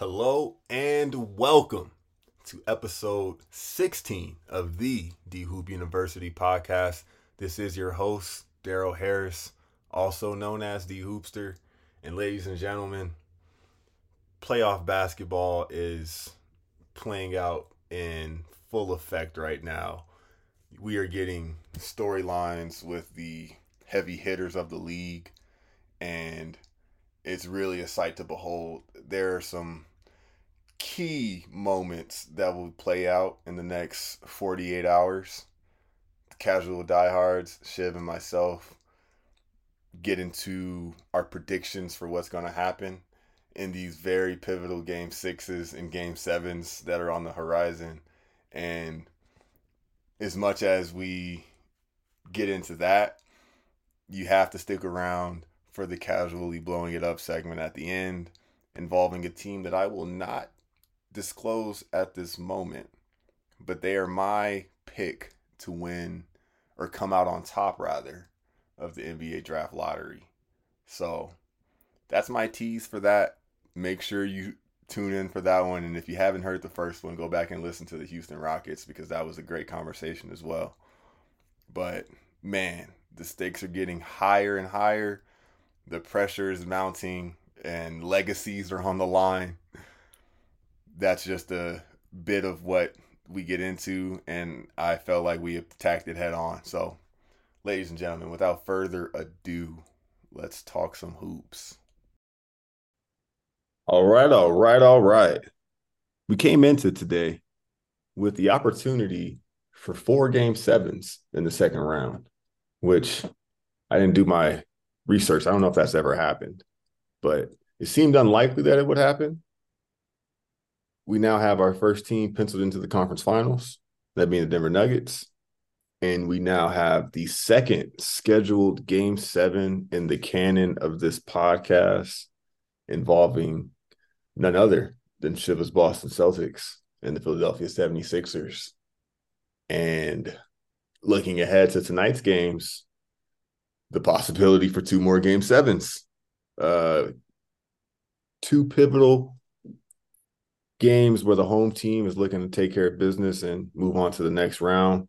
Hello and welcome to episode 16 of the D Hoop University podcast. This is your host, Darrell Harris, also known as D Hoopster. And ladies and gentlemen, playoff basketball is playing out in full effect right now. We are getting storylines with the heavy hitters of the league, and it's really a sight to behold. There are some key moments that will play out in the next 48 hours. Casual diehards, Shiv and myself, get into our predictions for what's going to happen in these very pivotal game sixes and game sevens that are on the horizon. And as much as we get into that, you have to stick around for the casually blowing it up segment at the end involving a team that I will not disclose at this moment, but they are my pick to win or come out on top rather of the NBA draft lottery. So that's my tease for that. Make sure you tune in for that one. And if you haven't heard the first one, go back and listen to the Houston Rockets because that was a great conversation as well. But man, the stakes are getting higher and higher. The pressure is mounting and legacies are on the line. That's just a bit of what we get into, and I felt like we attacked it head on. So, ladies and gentlemen, without further ado, let's talk some hoops. All right, all right, all right. We came into today with the opportunity for four game sevens in the second round, which I didn't do my research. I don't know if that's ever happened, but it seemed unlikely that it would happen. We now have our first team penciled into the conference finals, that being the Denver Nuggets. And we now have the second scheduled game seven in the canon of this podcast involving none other than Shiva's Boston Celtics and the Philadelphia 76ers. And looking ahead to tonight's games, the possibility for two more game sevens. Uh, two pivotal games where the home team is looking to take care of business and move on to the next round.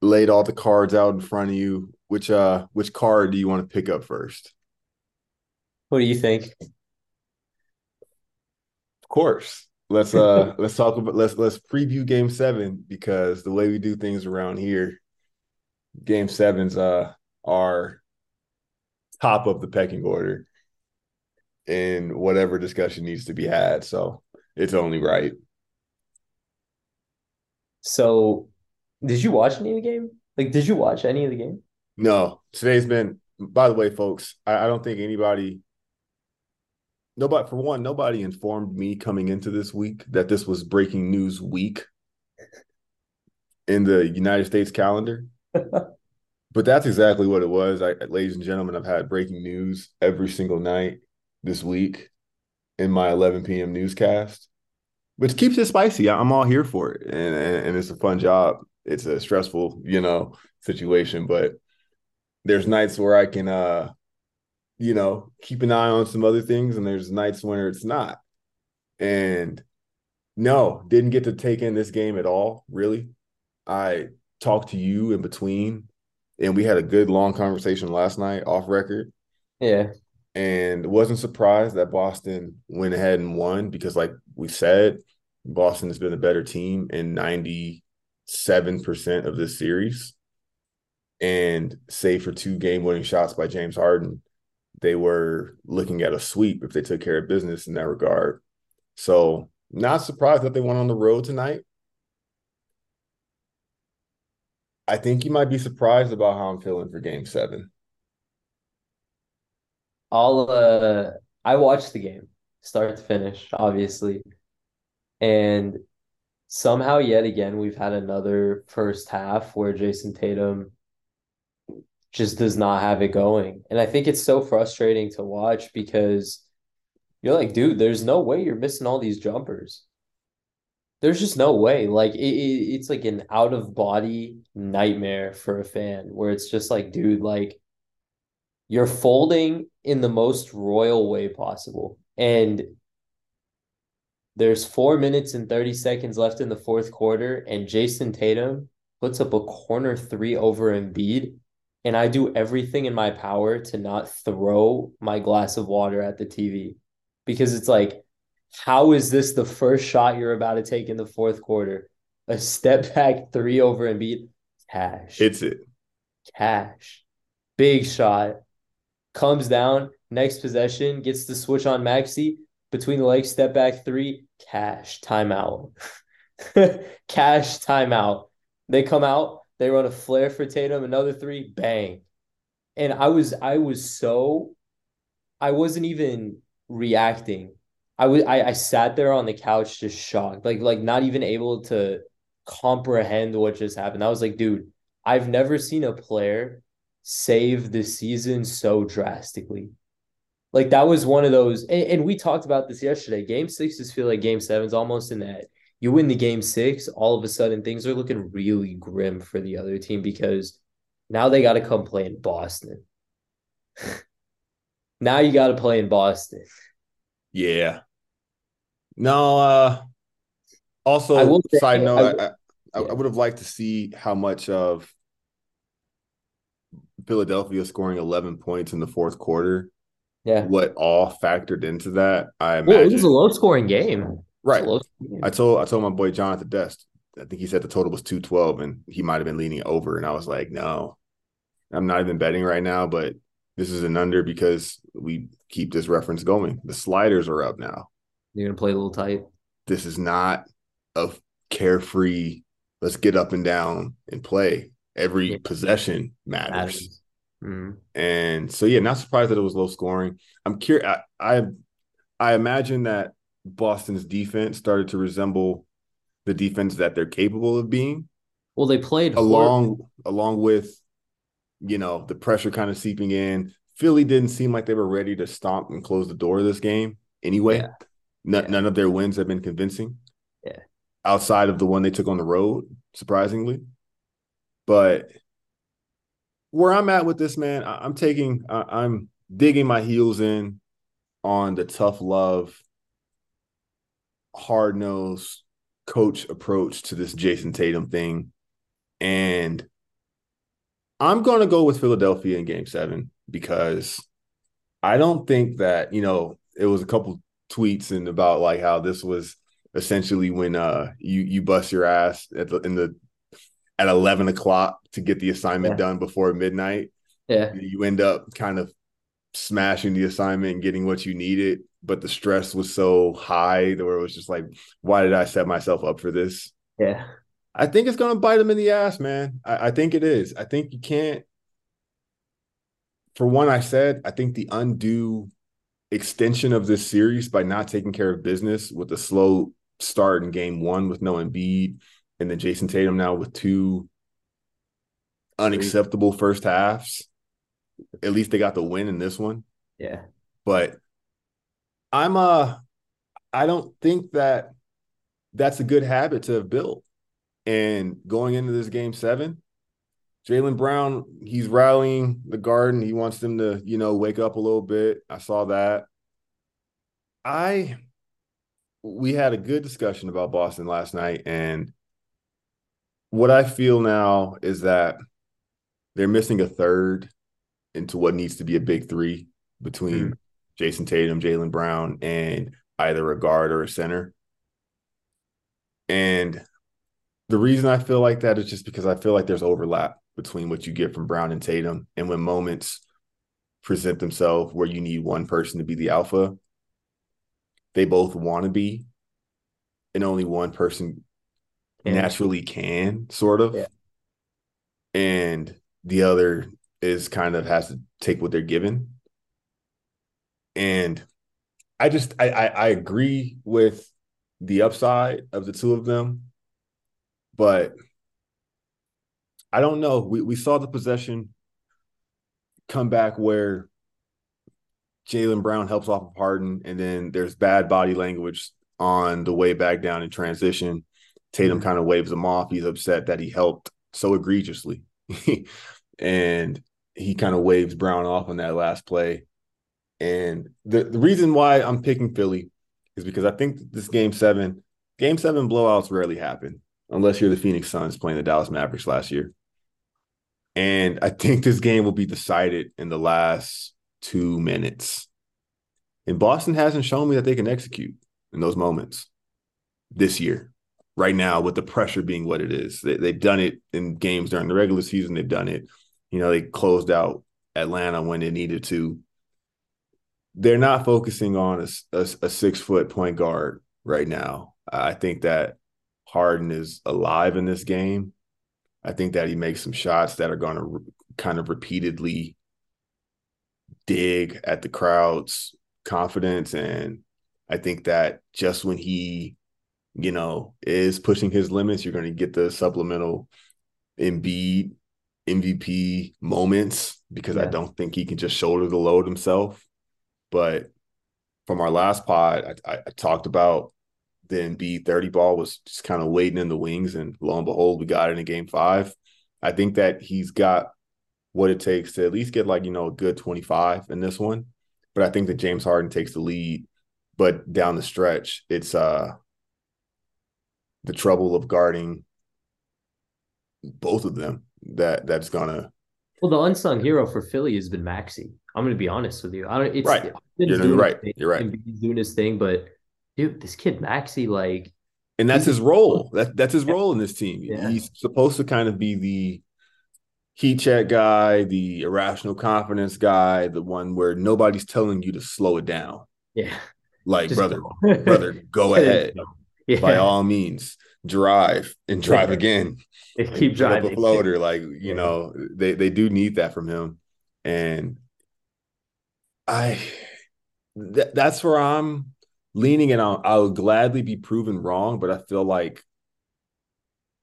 Laid all the cards out in front of you. Which uh which card do you want to pick up first? What do you think? Of course. Let's uh let's talk about let's let's preview game seven because the way we do things around here, game sevens uh are top of the pecking order in whatever discussion needs to be had. So it's only right. So, did you watch any of the game? Like, did you watch any of the game? No. Today's been, by the way, folks, I, I don't think anybody, nobody, for one, nobody informed me coming into this week that this was breaking news week in the United States calendar. but that's exactly what it was. I, ladies and gentlemen, I've had breaking news every single night this week in my 11 p.m. newscast, which keeps it spicy. I'm all here for it, and, and, and it's a fun job. It's a stressful, you know, situation, but there's nights where I can, uh, you know, keep an eye on some other things, and there's nights when it's not. And no, didn't get to take in this game at all. Really, I talked to you in between, and we had a good long conversation last night off record. Yeah and wasn't surprised that Boston went ahead and won because, like we said, Boston has been a better team in 97% of this series. And save for two game winning shots by James Harden, they were looking at a sweep if they took care of business in that regard. So, not surprised that they went on the road tonight. I think you might be surprised about how I'm feeling for game seven. I'll uh I watched the game start to finish, obviously. And somehow yet again we've had another first half where Jayson Tatum just does not have it going. And I think it's so frustrating to watch because you're like, dude, there's no way you're missing all these jumpers. There's just no way. Like it, it, it's like an out of body nightmare for a fan where it's just like, dude, like you're folding in the most royal way possible. And There's four minutes and 30 seconds left in the fourth quarter, and Jayson Tatum puts up a corner three over Embiid. And I do everything in my power to not throw my glass of water at the TV because it's like, how is this the first shot you're about to take in the fourth quarter? A step back three over Embiid. Cash. It's it. Cash. Big shot. Comes down. Next possession. Gets the switch on Maxey, Between the legs, step back three. Cash. Timeout. Cash timeout. They come out. They run a flare for Tatum. Another three. Bang. And I was I was so I wasn't even reacting. I was I, I sat there on the couch just shocked. Like like not even able to comprehend what just happened. I was like, dude, I've never seen a player save the season so drastically. Like that was one of those, and, and we talked about this yesterday. Game sixes feel like game sevens almost in that you win the game six, all of a sudden things are looking really grim for the other team because now they got to come play in Boston. now you got to play in Boston. Yeah. No, uh also I will say- side note, I I, I, I, I would have liked to see how much of Philadelphia scoring 11 points in the fourth quarter, Yeah. what all factored into that. I Well, it was a low scoring game. Right. low-scoring game. I told I told my boy John at the desk. I think he said the total was 212 and he might have been leaning over. And I was like, no, I'm not even betting right now, but this is an under because we keep this reference going. The sliders are up now. You're gonna play a little tight. This is not a carefree, let's get up and down and play. Every Yeah. possession matters. Matters. Mhm. And so yeah, not surprised that it was low scoring. I'm curious. I, I I imagine that Boston's defense started to resemble the defense that they're capable of being, Well, they played along along with you know the pressure kind of seeping in. Philly didn't seem like they were ready to stomp and close the door of this game anyway. Yeah. None, Yeah. none of their wins have been convincing. Yeah. Outside of the one they took on the road, surprisingly. But where I'm at with this, man, I, I'm taking, I, I'm digging my heels in on the tough love, hard nosed coach approach to this Jayson Tatum thing. And I'm going to go with Philadelphia in game seven because I don't think that, you know, it was a couple tweets and about like how this was essentially when uh you you bust your ass at the in the at 11 o'clock to get the assignment Yeah. done before midnight Yeah. you end up kind of smashing the assignment and getting what you needed but the stress was so high that where it was just like why did i set myself up for this Yeah. i think it's going to bite them in the ass man I, I think it is i think you can't for one i said i think the undue extension of this series by not taking care of business with a slow start in game one with no Embiid and then Jayson Tatum now with two unacceptable first halves. At least they got the win in this one. Yeah. But I'm uh I don't think that that's a good habit to have built. And going into this game seven, Jaylen Brown, he's rallying the garden. He wants them to, you know, wake up a little bit. I saw that. I we had a good discussion about Boston last night, and what I feel now is that they're missing a third into what needs to be a big three between hmm. Jayson Tatum, Jaylen Brown, and either a guard or a center. And the reason I feel like that is just because I feel like there's overlap between what you get from Brown and Tatum. And when moments present themselves where you need one person to be the alpha, they both want to be, and only one person Yeah. naturally can, sort of. Yeah. And the other is kind of has to take what they're given. And I just I, I I agree with the upside of the two of them, but I don't know. We we saw the possession come back where Jaylen Brown helps off of Harden, and then there's bad body language on the way back down in transition. Tatum Mhm. kind of waves him off. He's upset that he helped so egregiously. and he kind of waves Brown off on that last play. And the, the reason why I'm picking Philly is because I think this game seven, game seven blowouts rarely happen unless you're the Phoenix Suns playing the Dallas Mavericks last year. And I think this game will be decided in the last two minutes. And Boston hasn't shown me that they can execute in those moments this year, right now, with the pressure being what it is. They, they've done it in games during the regular season. They've done it. You know, they closed out Atlanta when they needed to. They're not focusing on a, a, a six foot point guard right now. I think that Harden is alive in this game. I think that he makes some shots that are going to re- kind of repeatedly dig at the crowd's confidence. And I think that just when he, you know, is pushing his limits, you're going to get the supplemental Embiid MVP moments because yeah. I don't think he can just shoulder the load himself. But from our last pod, I, I talked about the Embiid 30 ball was just kind of waiting in the wings. And lo and behold, we got it in game five. I think that he's got what it takes to at least get like, you know, a good 25 in this one. But I think that James Harden takes the lead. But down the stretch, it's uh the trouble of guarding both of them that that's gonna well the unsung hero for Philly has been Maxey. I'm gonna be honest with you. I don't it's right. You're right. Thing, You're right. He's doing his thing, but dude, this kid Maxey, like, and that's his role. That that's his role in this team. Yeah. He's supposed to kind of be the heat check guy, the irrational confidence guy, the one where nobody's telling you to slow it down. Yeah. Like, Just brother, brother, go ahead. Yeah. By all means, drive and drive again. Keep driving. Up a floater. Like, you know, they, they do need that from him. And I th- that's where I'm leaning and I'll, I'll gladly be proven wrong, but I feel like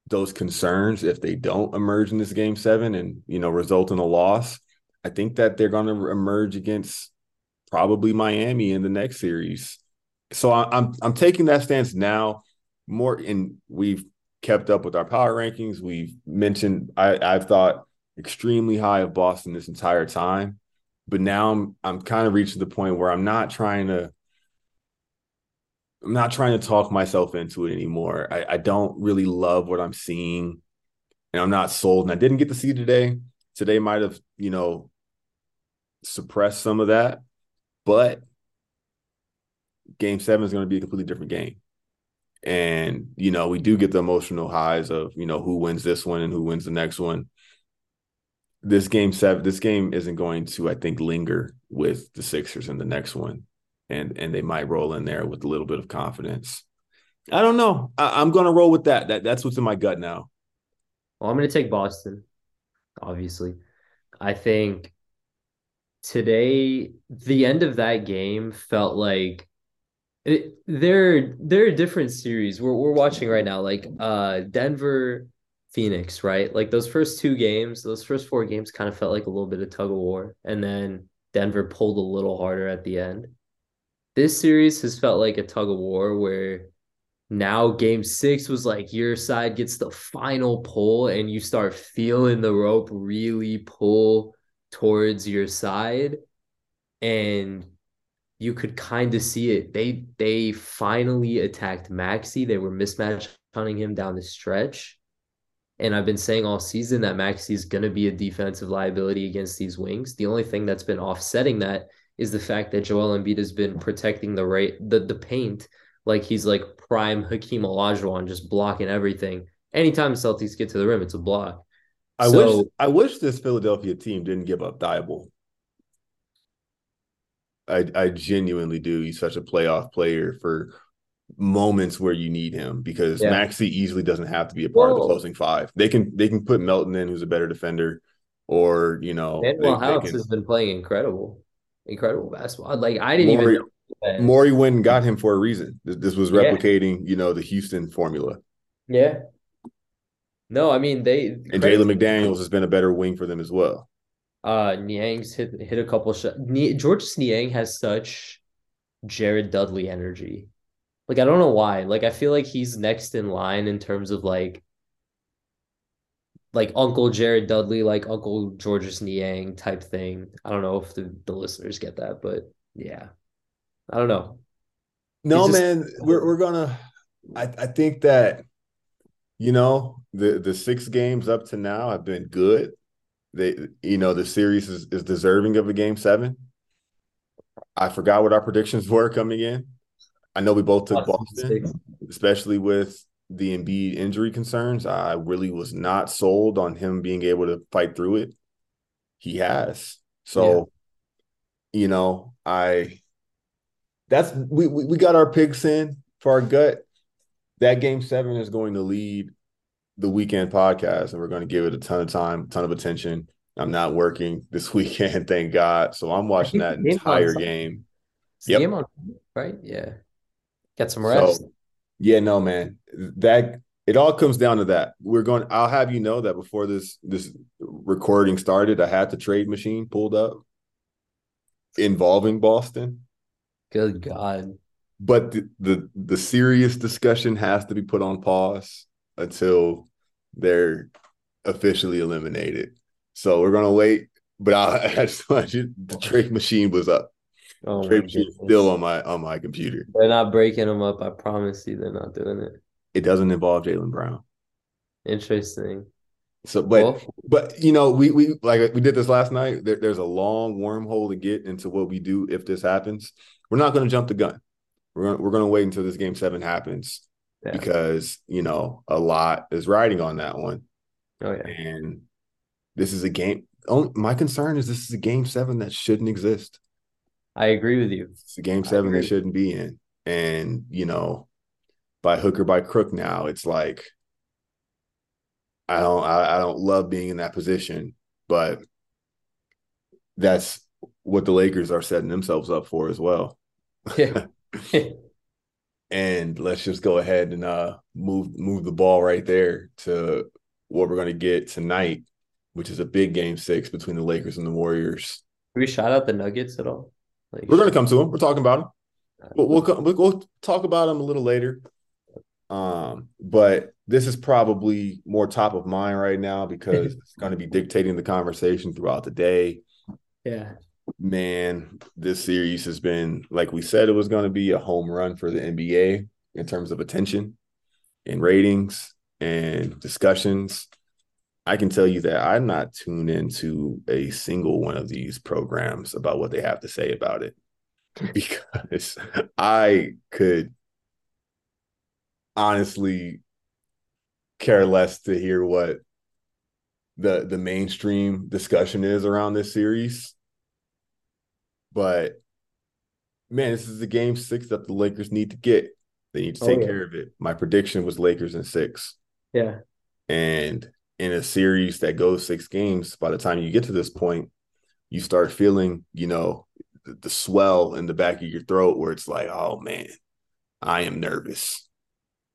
those concerns, if they don't emerge in this game seven and you know result in a loss, I think that they're going to emerge against probably Miami in the next series. So I, I'm I'm taking that stance now. More and we've kept up with our power rankings. We've mentioned I, I've thought extremely high of Boston this entire time, but now I'm I'm kind of reaching the point where I'm not trying to I'm not trying to talk myself into it anymore. I, I don't really love what I'm seeing, and I'm not sold. And I didn't get to see today. Today might have, you know, suppressed some of that, but game seven is going to be a completely different game. And, you know, we do get the emotional highs of, you know, who wins this one and who wins the next one. This game seven, this game isn't going to, I think, linger with the Sixers in the next one and and they might roll in there with a little bit of confidence. I don't know. I, am going to roll with that. That that's what's in my gut now. Well, I'm going to take Boston. Obviously, I think today the end of that game felt like they're they're a different series. We're we're watching right now, like uh Denver, Phoenix, right? Like those first two games, those first four games kind of felt like a little bit of tug of war, and then Denver pulled a little harder at the end this series has felt like a tug of war where now game six was like your side gets the final pull and you start feeling the rope really pull towards your side and you could kind of see it they they finally attacked maxey they were mismatch hunting him down the stretch and i've been saying all season that maxey is going to be a defensive liability against these wings the only thing that's been offsetting that is the fact that Joel Embiid has been protecting the right the the paint like he's like prime Hakeem Olajuwon, just blocking everything. Anytime Celtics get to the rim, it's a block. I so, wish I wish this Philadelphia team didn't give up Thybulle. I I genuinely do. He's such a playoff player for moments where you need him because yeah. Maxey easily doesn't have to be a part Whoa. of the closing five. They can they can put Melton in, who's a better defender, or you know, Danuel House has been playing incredible incredible basketball. Like I didn't Morey, even. Went and got him for a reason. This, this was replicating, yeah. you know, the Houston formula. Yeah. No, I mean they and Jalen McDaniels has been a better wing for them as well. Uh, Niang's hit hit a couple shots. Georges Niang has such Jared Dudley energy. Like I don't know why. Like I feel like he's next in line in terms of like like Uncle Jared Dudley, like Uncle Georges Niang type thing. I don't know if the, the listeners get that, but yeah. I don't know. No, just- man, we're we're gonna. I I think that you know the the six games up to now have been good. They you know the series is, is deserving of a game seven. I forgot what our predictions were coming in. I know we both took Boston especially with the Embiid injury concerns. I really was not sold on him being able to fight through it. He has. So, you know, I that's we, we we got our picks in for our gut. That game seven is going to lead the weekend podcast, and we're going to give it a ton of time, ton of attention. I'm not working this weekend, thank God. So I'm watching that think the on entire game. Yep. game on, right? Yeah. Get some So, rest. Yeah, no, man. That it all comes down to that. We're going. I'll have you know that before this this recording started, I had the trade machine pulled up involving Boston. Good God. but the, the the serious discussion has to be put on pause until they're officially eliminated. So we're gonna wait. But I, I just want you, the trade machine was up. Oh trade machine is still on my on my computer. They're not breaking them up. I promise you, they're not doing it. It doesn't involve Jaylen Brown. Interesting. So, but Well, but you know, we we like we did this last night. There, there's a long wormhole to get into what we do if this happens. We're not going to jump the gun. We're gonna, we're going to wait until this game seven happens yeah. because you know a lot is riding on that one. Oh yeah. And this is a game. Only, my concern is this is a game seven that shouldn't exist. I agree with you. It's a game seven they shouldn't be in. And you know, by hook or by crook, now it's like I don't I, I don't love being in that position, but that's what the Lakers are setting themselves up for as well. Yeah. And let's just go ahead and uh move move the ball right there to what we're going to get tonight, which is a big game six between the Lakers and the Warriors. We shout out the Nuggets at all? Like, We're going to come to them. We're talking about them. We'll, we'll, come, we'll, we'll talk about them a little later. Um, but this is probably more top of mind right now because it's going to be dictating the conversation throughout the day. yeah. Man, this series has been like we said it was going to be a home run for the NBA in terms of attention and ratings and discussions. I can tell you that I'm not tuned into a single one of these programs about what they have to say about it because I could honestly care less to hear what the the mainstream discussion is around this series. But man, this is the game six that the Lakers need to get. They need to Oh, take yeah. care of it. My prediction was Lakers in six. Yeah. And in a series that goes six games, by the time you get to this point, you start feeling, you know, the, the swell in the back of your throat where it's like, oh man, I am nervous.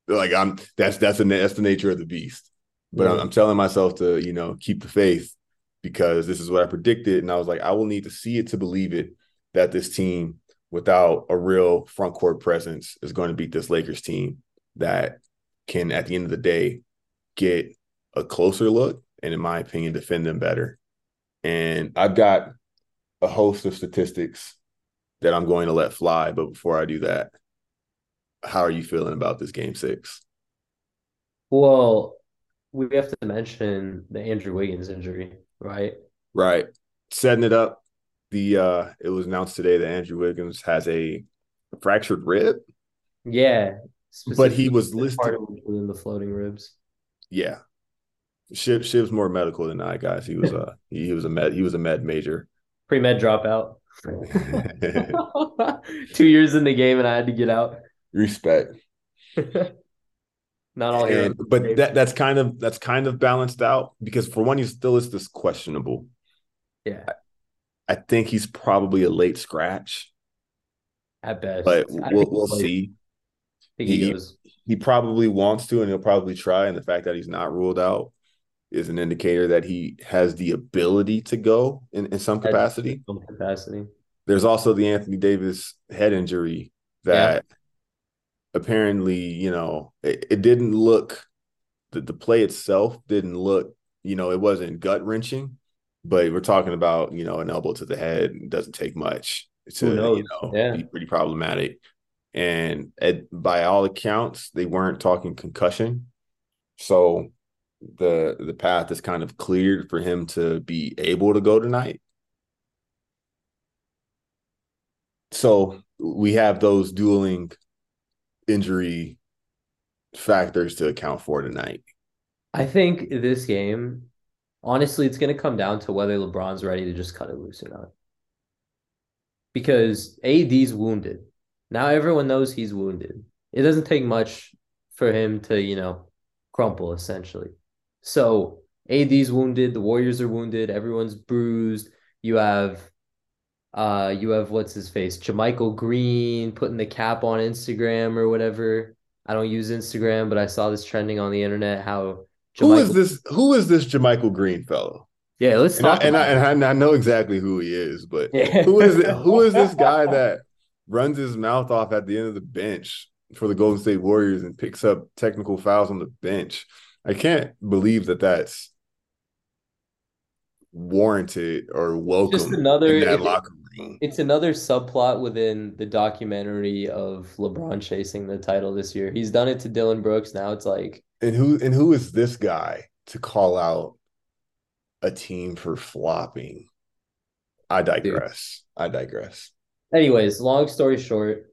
Like I'm that's that's the that's the nature of the beast. But I'm, I'm telling myself to, you know, keep the faith because this is what I predicted. And I was like, I will need to see it to believe it that this team without a real front court presence is going to beat this Lakers team that can, at the end of the day, get a closer look and, in my opinion, defend them better. And I've got a host of statistics that I'm going to let fly. But before I do that, how are you feeling about this game six? Well, we have to mention the Andrew Wiggins injury, right? Right. Setting it up. The uh it was announced today that Andrew Wiggins has a fractured rib. Yeah. But he was listed- within the floating ribs. Yeah. Shiv Shiv's more medical than I, guys. He was a he, he was a med he was a med major. Pre-med dropout. Two years in the game and I had to get out. Respect. Not all. And, but that that's kind of that's kind of balanced out because for one, he still is this questionable. Yeah, I think he's probably a late scratch, at best. but we'll we'll see. He He- goes. He probably wants to, and he'll probably try. And the fact that he's not ruled out is an indicator that he has the ability to go in, in some capacity. Some capacity. There's also the Anthony Davis head injury that apparently, you know, it, it didn't look the, the play itself didn't look, you know, it wasn't gut wrenching, but we're talking about, you know, an elbow to the head it doesn't take much to, you know, Yeah. be pretty problematic. And at, by all accounts, they weren't talking concussion. So the the path is kind of cleared for him to be able to go tonight. So we have those dueling injury factors to account for tonight. I think this game, honestly, it's going to come down to whether LeBron's ready to just cut it loose or not. Because AD's wounded. Now everyone knows he's wounded. It doesn't take much for him to, you know, crumple essentially. So AD's wounded, the Warriors are wounded, everyone's bruised. You have uh you have what's his face? JaMychal Green putting the cap on Instagram or whatever. I don't use Instagram, but I saw this trending on the internet how who is this who is this JaMychal Green fellow? Yeah, let's and talk. I, and, I, and I, know exactly who he is, but yeah. who is it, who is this guy that runs his mouth off at the end of the bench for the Golden State Warriors and picks up technical fouls on the bench? I can't believe that that's warranted or welcome Just another, it, locker room. It's another subplot within the documentary of LeBron chasing the title this year. He's done it to Dillon Brooks. Now it's like and who and who is this guy to call out a team for flopping? I digress. Dude. I digress. Anyways, long story short,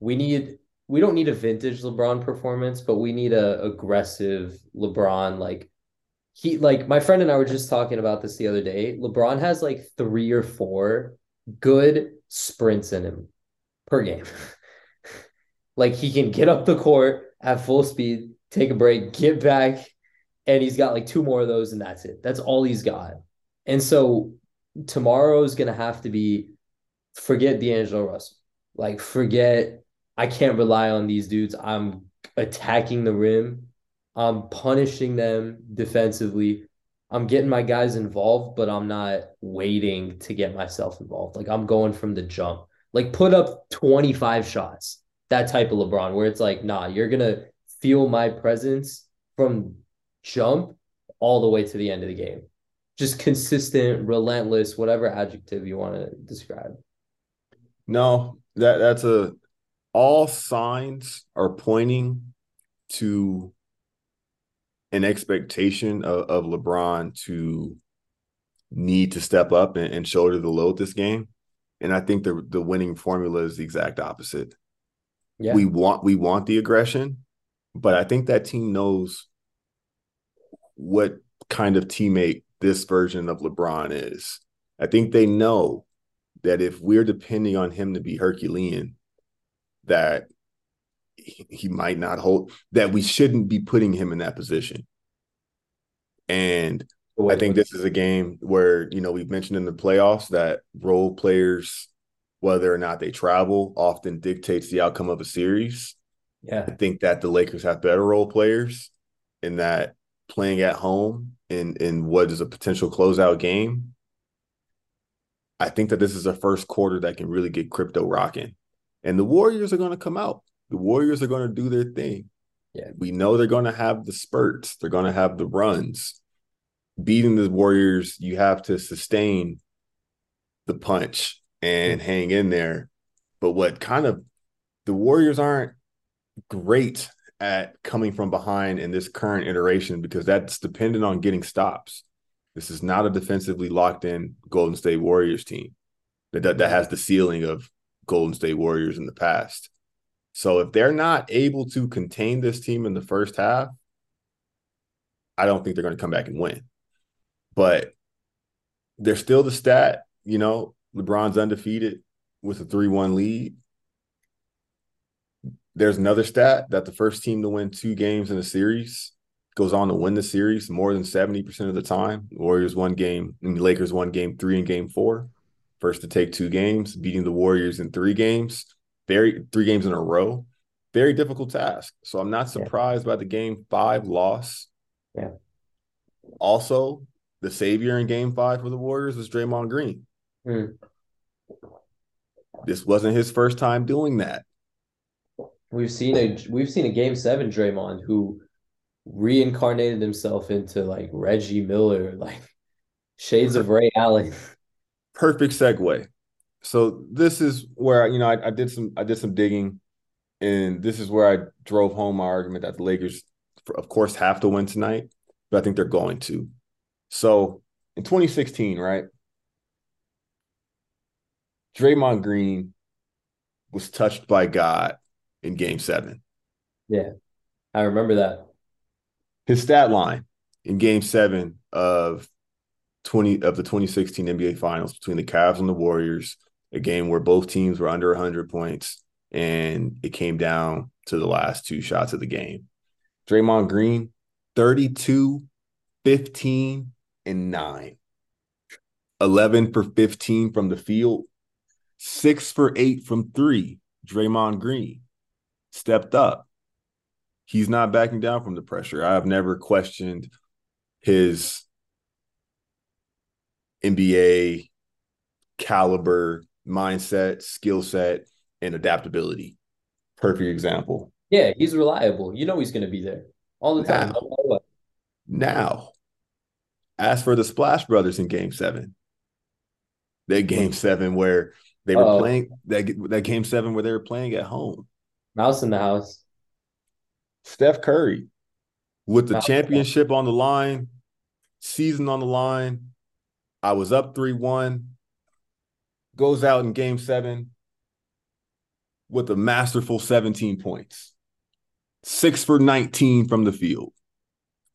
we need we don't need a vintage LeBron performance, but we need a aggressive LeBron like he like my friend and I were just talking about this the other day. LeBron has like three or four good sprints in him per game. like he can get up the court at full speed, take a break, get back, and he's got like two more of those, and that's it. That's all he's got. And so tomorrow's gonna have to be forget D'Angelo Russell. Like forget I can't rely on these dudes. I'm attacking the rim. I'm punishing them defensively. I'm getting my guys involved, but I'm not waiting to get myself involved. Like I'm going from the jump. Like put up 25 shots. That type of LeBron where it's like, nah, you're going to feel my presence from jump all the way to the end of the game. Just consistent, relentless, whatever adjective you want to describe. No, that that's a all signs are pointing to an expectation of, of LeBron to need to step up and, and, shoulder the load this game. And I think the the winning formula is the exact opposite. Yeah. We want we want the aggression, but I think that team knows what kind of teammate this version of LeBron is. I think they know that if we're depending on him to be Herculean, that he might not hold that we shouldn't be putting him in that position. And I think this is a game where, you know, we've mentioned in the playoffs that role players, whether or not they travel, often dictates the outcome of a series. Yeah. I think that the Lakers have better role players in that playing at home in in what is a potential closeout game. I think that this is a first quarter that can really get crypto rocking. And the Warriors are going to come out. The Warriors are going to do their thing. Yeah. We know they're going to have the spurts, they're going to have the runs. Beating the Warriors, you have to sustain the punch and hang in there. But what kind of the Warriors aren't great at coming from behind in this current iteration because that's dependent on getting stops. This is not a defensively locked in Golden State Warriors team that, that, that has the ceiling of Golden State Warriors in the past. So if they're not able to contain this team in the first half, I don't think they're going to come back and win. But they're still the stat, you know, LeBron's undefeated with a 3 1 lead. There's another stat that the first team to win two games in a series goes on to win the series more than 70% of the time. Warriors won game, and Lakers won game three and game four first to take two games, beating the Warriors in three games, very three games in a row. Very difficult task. So I'm not surprised yeah. by the game five loss. Yeah. Also, the savior in game five for the Warriors was Draymond Green. Mm. This wasn't his first time doing that. We've seen a we've seen a game seven Draymond who reincarnated himself into like Reggie Miller, like shades of Ray Allen. perfect segue. So this is where you know I, I did some I did some digging and this is where I drove home my argument that the Lakers, of course, have to win tonight, but I think they're going to. So in 2016, right? Draymond Green was touched by God in game seven. Yeah, I remember that. His stat line in game seven of 20 of the 2016 NBA finals between the Cavs and the Warriors, a game where both teams were under 100 points, and it came down to the last two shots of the game. Draymond Green, 32, 15, and 9. 11 for 15 from the field, six for eight from three. Draymond Green stepped up. He's not backing down from the pressure. I've never questioned his NBA caliber, mindset, skill set, and adaptability. Perfect example. Yeah, he's reliable. You know he's going to be there all the time. Now, now, as for the Splash Brothers in Game Seven, that Game Seven where they were Uh-oh. playing that that Game Seven where they were playing at home. Mouse in the house. Steph Curry with the Mouse championship on the line, season on the line. I was up 3 1, goes out in game seven with a masterful 17 points, six for 19 from the field,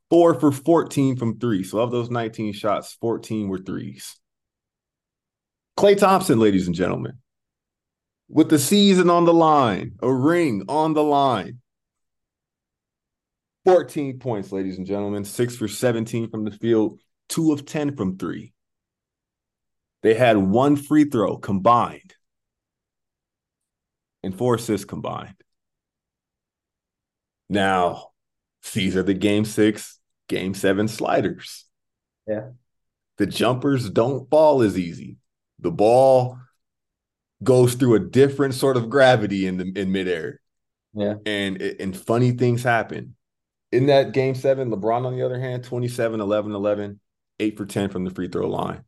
four for 14 from three. So, of those 19 shots, 14 were threes. Klay Thompson, ladies and gentlemen, with the season on the line, a ring on the line. 14 points, ladies and gentlemen, six for 17 from the field, two of 10 from three. They had one free throw combined and four assists combined. Now, these are the game six, game seven sliders. Yeah. The jumpers don't fall as easy. The ball goes through a different sort of gravity in the in midair. Yeah. And and funny things happen. In that game seven, LeBron, on the other hand, 27, 11, 11, 8 for 10 from the free throw line.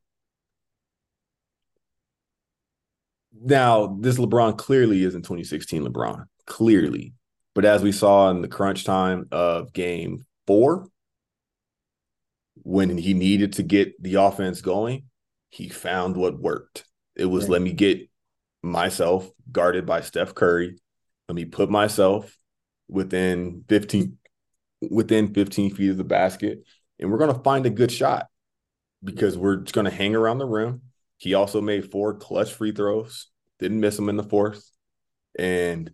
Now, this LeBron clearly isn't 2016 LeBron, clearly. But as we saw in the crunch time of game four, when he needed to get the offense going, he found what worked. It was let me get myself guarded by Steph Curry. Let me put myself within 15 within 15 feet of the basket and we're going to find a good shot because we're just going to hang around the rim he also made four clutch free throws, didn't miss them in the fourth. And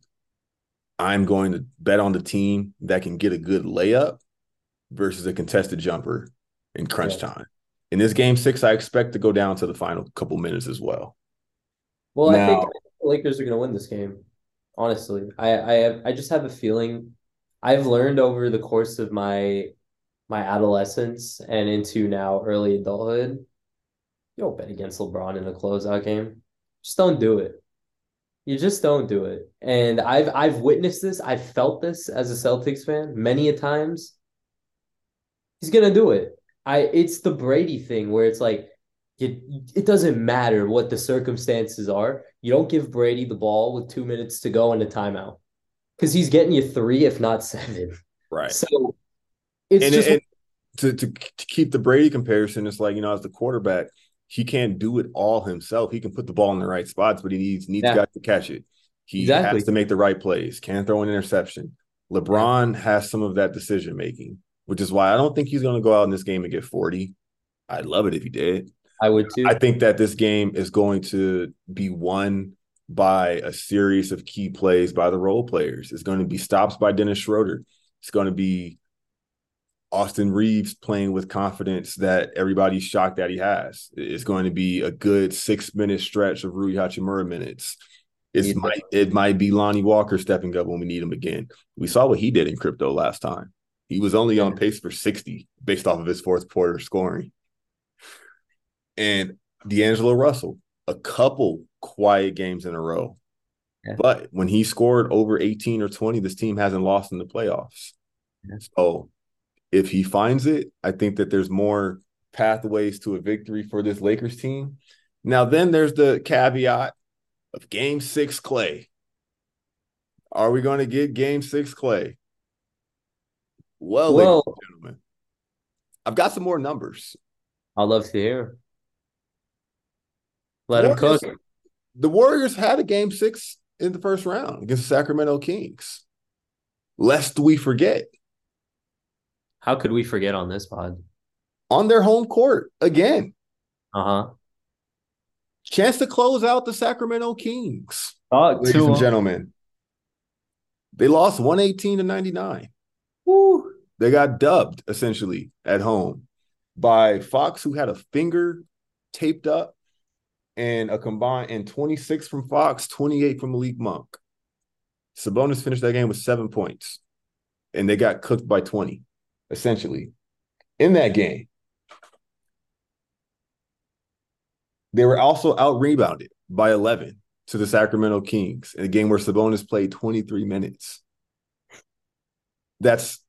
I'm going to bet on the team that can get a good layup versus a contested jumper in crunch yeah. time. In this game six, I expect to go down to the final couple minutes as well. Well, now, I think the Lakers are going to win this game. Honestly, I I have, I just have a feeling. I've learned over the course of my my adolescence and into now early adulthood you don't bet against LeBron in a closeout game. Just don't do it. You just don't do it. And I've I've witnessed this. I've felt this as a Celtics fan many a times. He's gonna do it. I it's the Brady thing where it's like it, it doesn't matter what the circumstances are. You don't give Brady the ball with two minutes to go in a timeout. Because he's getting you three, if not seven. Right. So it's and, just and to, to to keep the Brady comparison, it's like, you know, as the quarterback, he can't do it all himself. He can put the ball in the right spots, but he needs needs yeah. guys to catch it. He exactly. has to make the right plays. Can't throw an interception. LeBron has some of that decision making, which is why I don't think he's going to go out in this game and get 40. I'd love it if he did. I would too. I think that this game is going to be won by a series of key plays by the role players. It's going to be stops by Dennis Schroeder. It's going to be Austin Reaves playing with confidence that everybody's shocked that he has. It's going to be a good six minute stretch of Rui Hachimura minutes. It might it might be Lonnie Walker stepping up when we need him again. We saw what he did in crypto last time. He was only on pace for 60 based off of his fourth quarter scoring. And D'Angelo Russell, a couple quiet games in a row. Yeah. But when he scored over 18 or 20, this team hasn't lost in the playoffs. Yeah. So if he finds it, I think that there's more pathways to a victory for this Lakers team. Now, then there's the caveat of game six Klay. Are we going to get game six, Klay? Well, Well- ladies and gentlemen, I've got some more numbers. I'd love to hear. Let him cook. The Warriors had a game six in the first round against the Sacramento Kings. Lest we forget, How could we forget on this pod? on their home court again. Uh-huh. Chance to close out the Sacramento Kings, Talk ladies and him. gentlemen. They lost 118 to 99. Woo. They got dubbed essentially at home by Fox, who had a finger taped up, and a combined and 26 from Fox, 28 from Malik Monk. Sabonis finished that game with seven points, and they got cooked by 20, essentially. In that game, they were also out rebounded by 11 to the Sacramento Kings in a game where Sabonis played 23 minutes. That's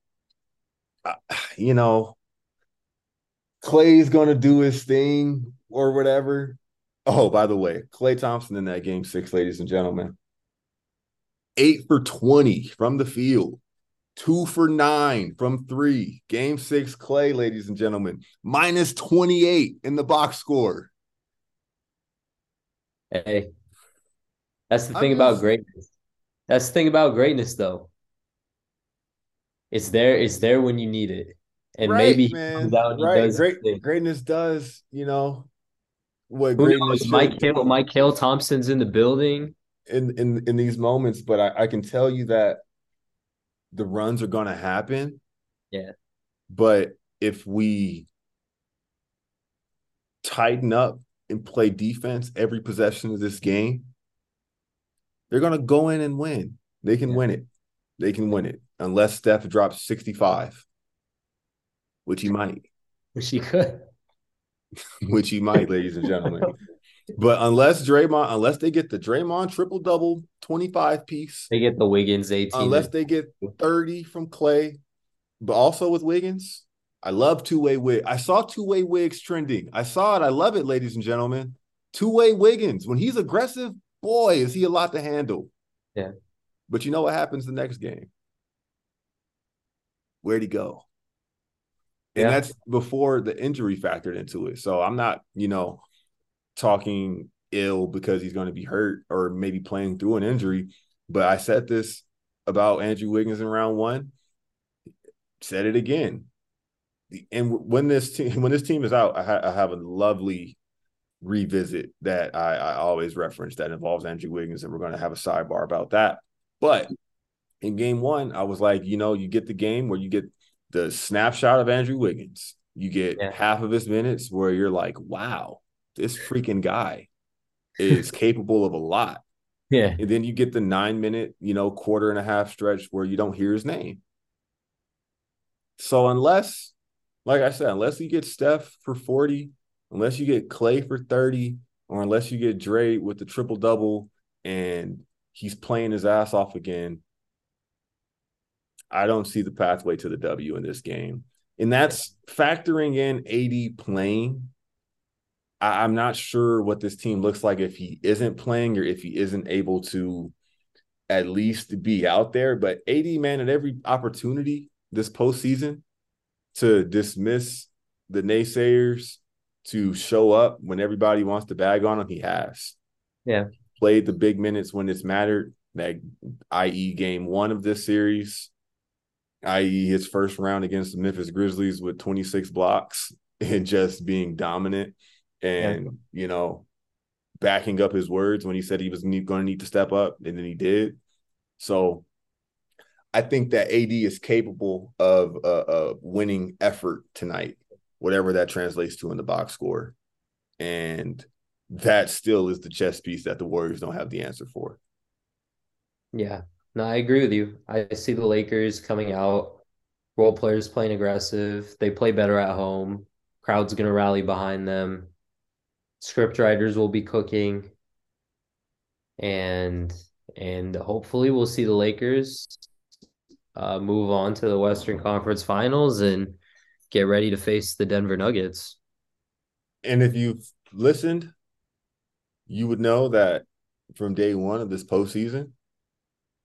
uh, you know, Klay's gonna do his thing or whatever. Oh, by the way, Klay Thompson in that game six, ladies and gentlemen. Eight for 20 from the field, two for nine from three. Game six, Klay, ladies and gentlemen, minus 28 in the box score. Hey. That's the I'm thing about greatness. That's the thing about greatness though. It's there, it's there when you need it. And Right, maybe man. comes out and he right. does Great greatness does, you know, what Who knows? Mike. Hale, Mike Hale Thompson's in the building. in in in these moments, but I, I can tell you that the runs are gonna happen. Yeah. But if we tighten up and play defense every possession of this game, they're gonna go in and win. They can Yeah. win it. They can win it unless Steph drops 65, which he might, Which he could. Which he might, ladies and gentlemen. But unless Draymond, unless they get the Draymond triple double 25 piece, They get the Wiggins 18. unless they get 30 from Klay, but also with Wiggins. I love two way wig. I saw two way wigs trending. I saw it. I love it, ladies and gentlemen. Two way Wiggins. When he's aggressive, boy, is he a lot to handle. Yeah. But you know what happens the next game? Where'd he go? And Yeah. that's before the injury factored into it. So I'm not, you know, talking ill because he's going to be hurt or maybe playing through an injury. But I said this about Andrew Wiggins in round one. Said it again. And when this team when this team is out, I, ha- I have a lovely revisit that I, I always reference that involves Andrew Wiggins, and we're going to have a sidebar about that. But in game one, I was like, you know, you get the game where you get the snapshot of Andrew Wiggins. You get Yeah. half of his minutes where you're like, wow, this freaking guy is capable of a lot. yeah. And then you get the nine minute, you know, quarter and a half stretch where you don't hear his name. So unless, like I said, unless you get Steph for 40, unless you get Klay for 30, or unless you get Dre with the triple double and he's playing his ass off again, I don't see the pathway to the W in this game. And that's factoring in AD playing. I, I'm not sure what this team looks like if he isn't playing or if he isn't able to at least be out there. But AD, man, at every opportunity this postseason to dismiss the naysayers, to show up when everybody wants to bag on him, he has. Yeah. Played the big minutes when it's mattered, that i.e. game one of this series, i.e. his first round against the Memphis Grizzlies with 26 blocks and just being dominant and, you know, backing up his words when he said he was going to need to step up, and then he did. So I think that AD is capable of a, a winning effort tonight, whatever that translates to in the box score. And that still is the chess piece that the Warriors don't have the answer for. Yeah. No, I agree with you. I see the Lakers coming out, role players playing aggressive. They play better at home. Crowd's gonna rally behind them. Script writers will be cooking. And and hopefully we'll see the Lakers uh, move on to the Western Conference Finals and get ready to face the Denver Nuggets. And if you've listened, you would know that from day one of this postseason,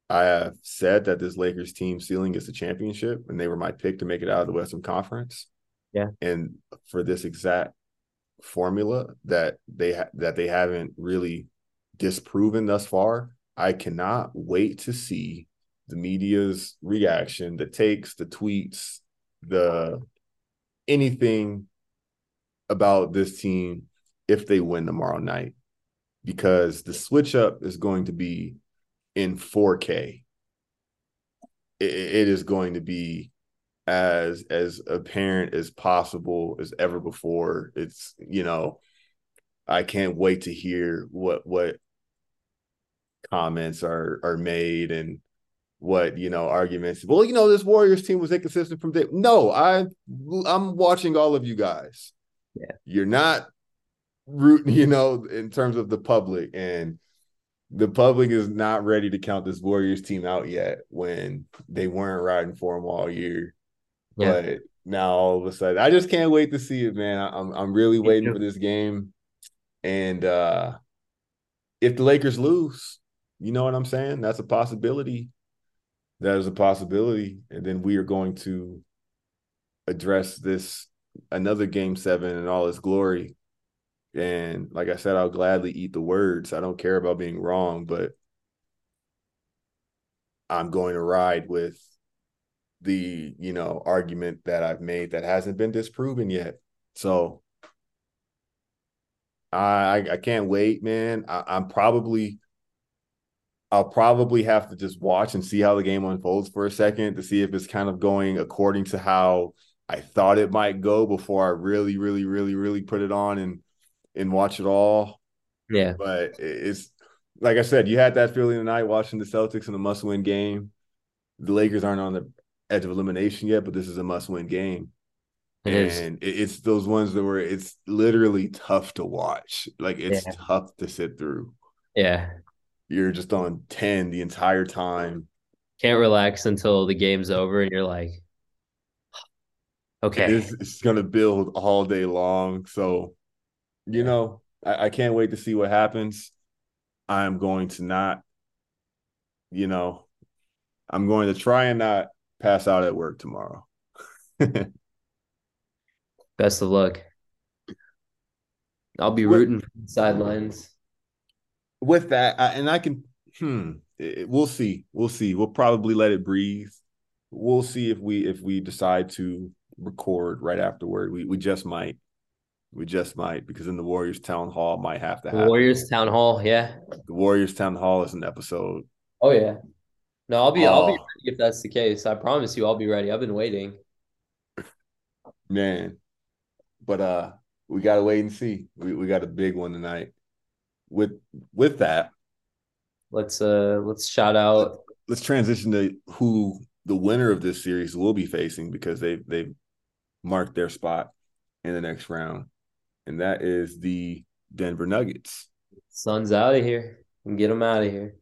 I have said that this Lakers team ceiling is the championship, and they were my pick to make it out of the Western Conference. Yeah. And for this exact formula that they ha- that they haven't really disproven thus far, I cannot wait to see the media's reaction, the takes, the tweets, the anything about this team if they win tomorrow night because the switch up is going to be in 4K. It, it is going to be as as apparent as possible as ever before. It's you know, I can't wait to hear what what comments are are made and what you know arguments. Well, you know, this Warriors team was inconsistent from day. No, I I'm watching all of you guys. Yeah, you're not rooting. You know, in terms of the public, and the public is not ready to count this Warriors team out yet. When they weren't riding for them all year, yeah. but now all of a sudden, I just can't wait to see it, man. I'm I'm really waiting for this game, and uh if the Lakers lose, you know what I'm saying? That's a possibility that is a possibility. And then we are going to address this another game seven in all its glory. And like I said, I'll gladly eat the words. I don't care about being wrong, but I'm going to ride with the, you know, argument that I've made that hasn't been disproven yet. So I I can't wait, man. I, I'm probably I'll probably have to just watch and see how the game unfolds for a second to see if it's kind of going according to how I thought it might go before I really, really, really, really put it on and and watch it all. Yeah. But it's like I said, you had that feeling tonight watching the Celtics in a must-win game. The Lakers aren't on the edge of elimination yet, but this is a must-win game. It and is. it's those ones that were it's literally tough to watch. Like it's yeah. tough to sit through. Yeah you're just on 10 the entire time. Can't relax until the game's over and you're like, okay. It's going to build all day long. So, you know, I, I can't wait to see what happens. I'm going to not, you know, I'm going to try and not pass out at work tomorrow. Best of luck. I'll be rooting for the sidelines with that, I, and I can, hmm, it, we'll see. We'll see. We'll probably let it breathe. We'll see if we if we decide to record right afterward. We we just might. We just might because in the Warriors Town Hall might have to happen. Warriors Town Hall, yeah. The Warriors Town Hall is an episode. Oh yeah. No, I'll be oh. I'll be ready if that's the case. I promise you I'll be ready. I've been waiting. Man. But uh we gotta wait and see. We we got a big one tonight with with that, let's uh let's shout out. Let's transition to who the winner of this series will be facing because they they've marked their spot in the next round, and that is the Denver Nuggets. Sun's out of here and get them out of here.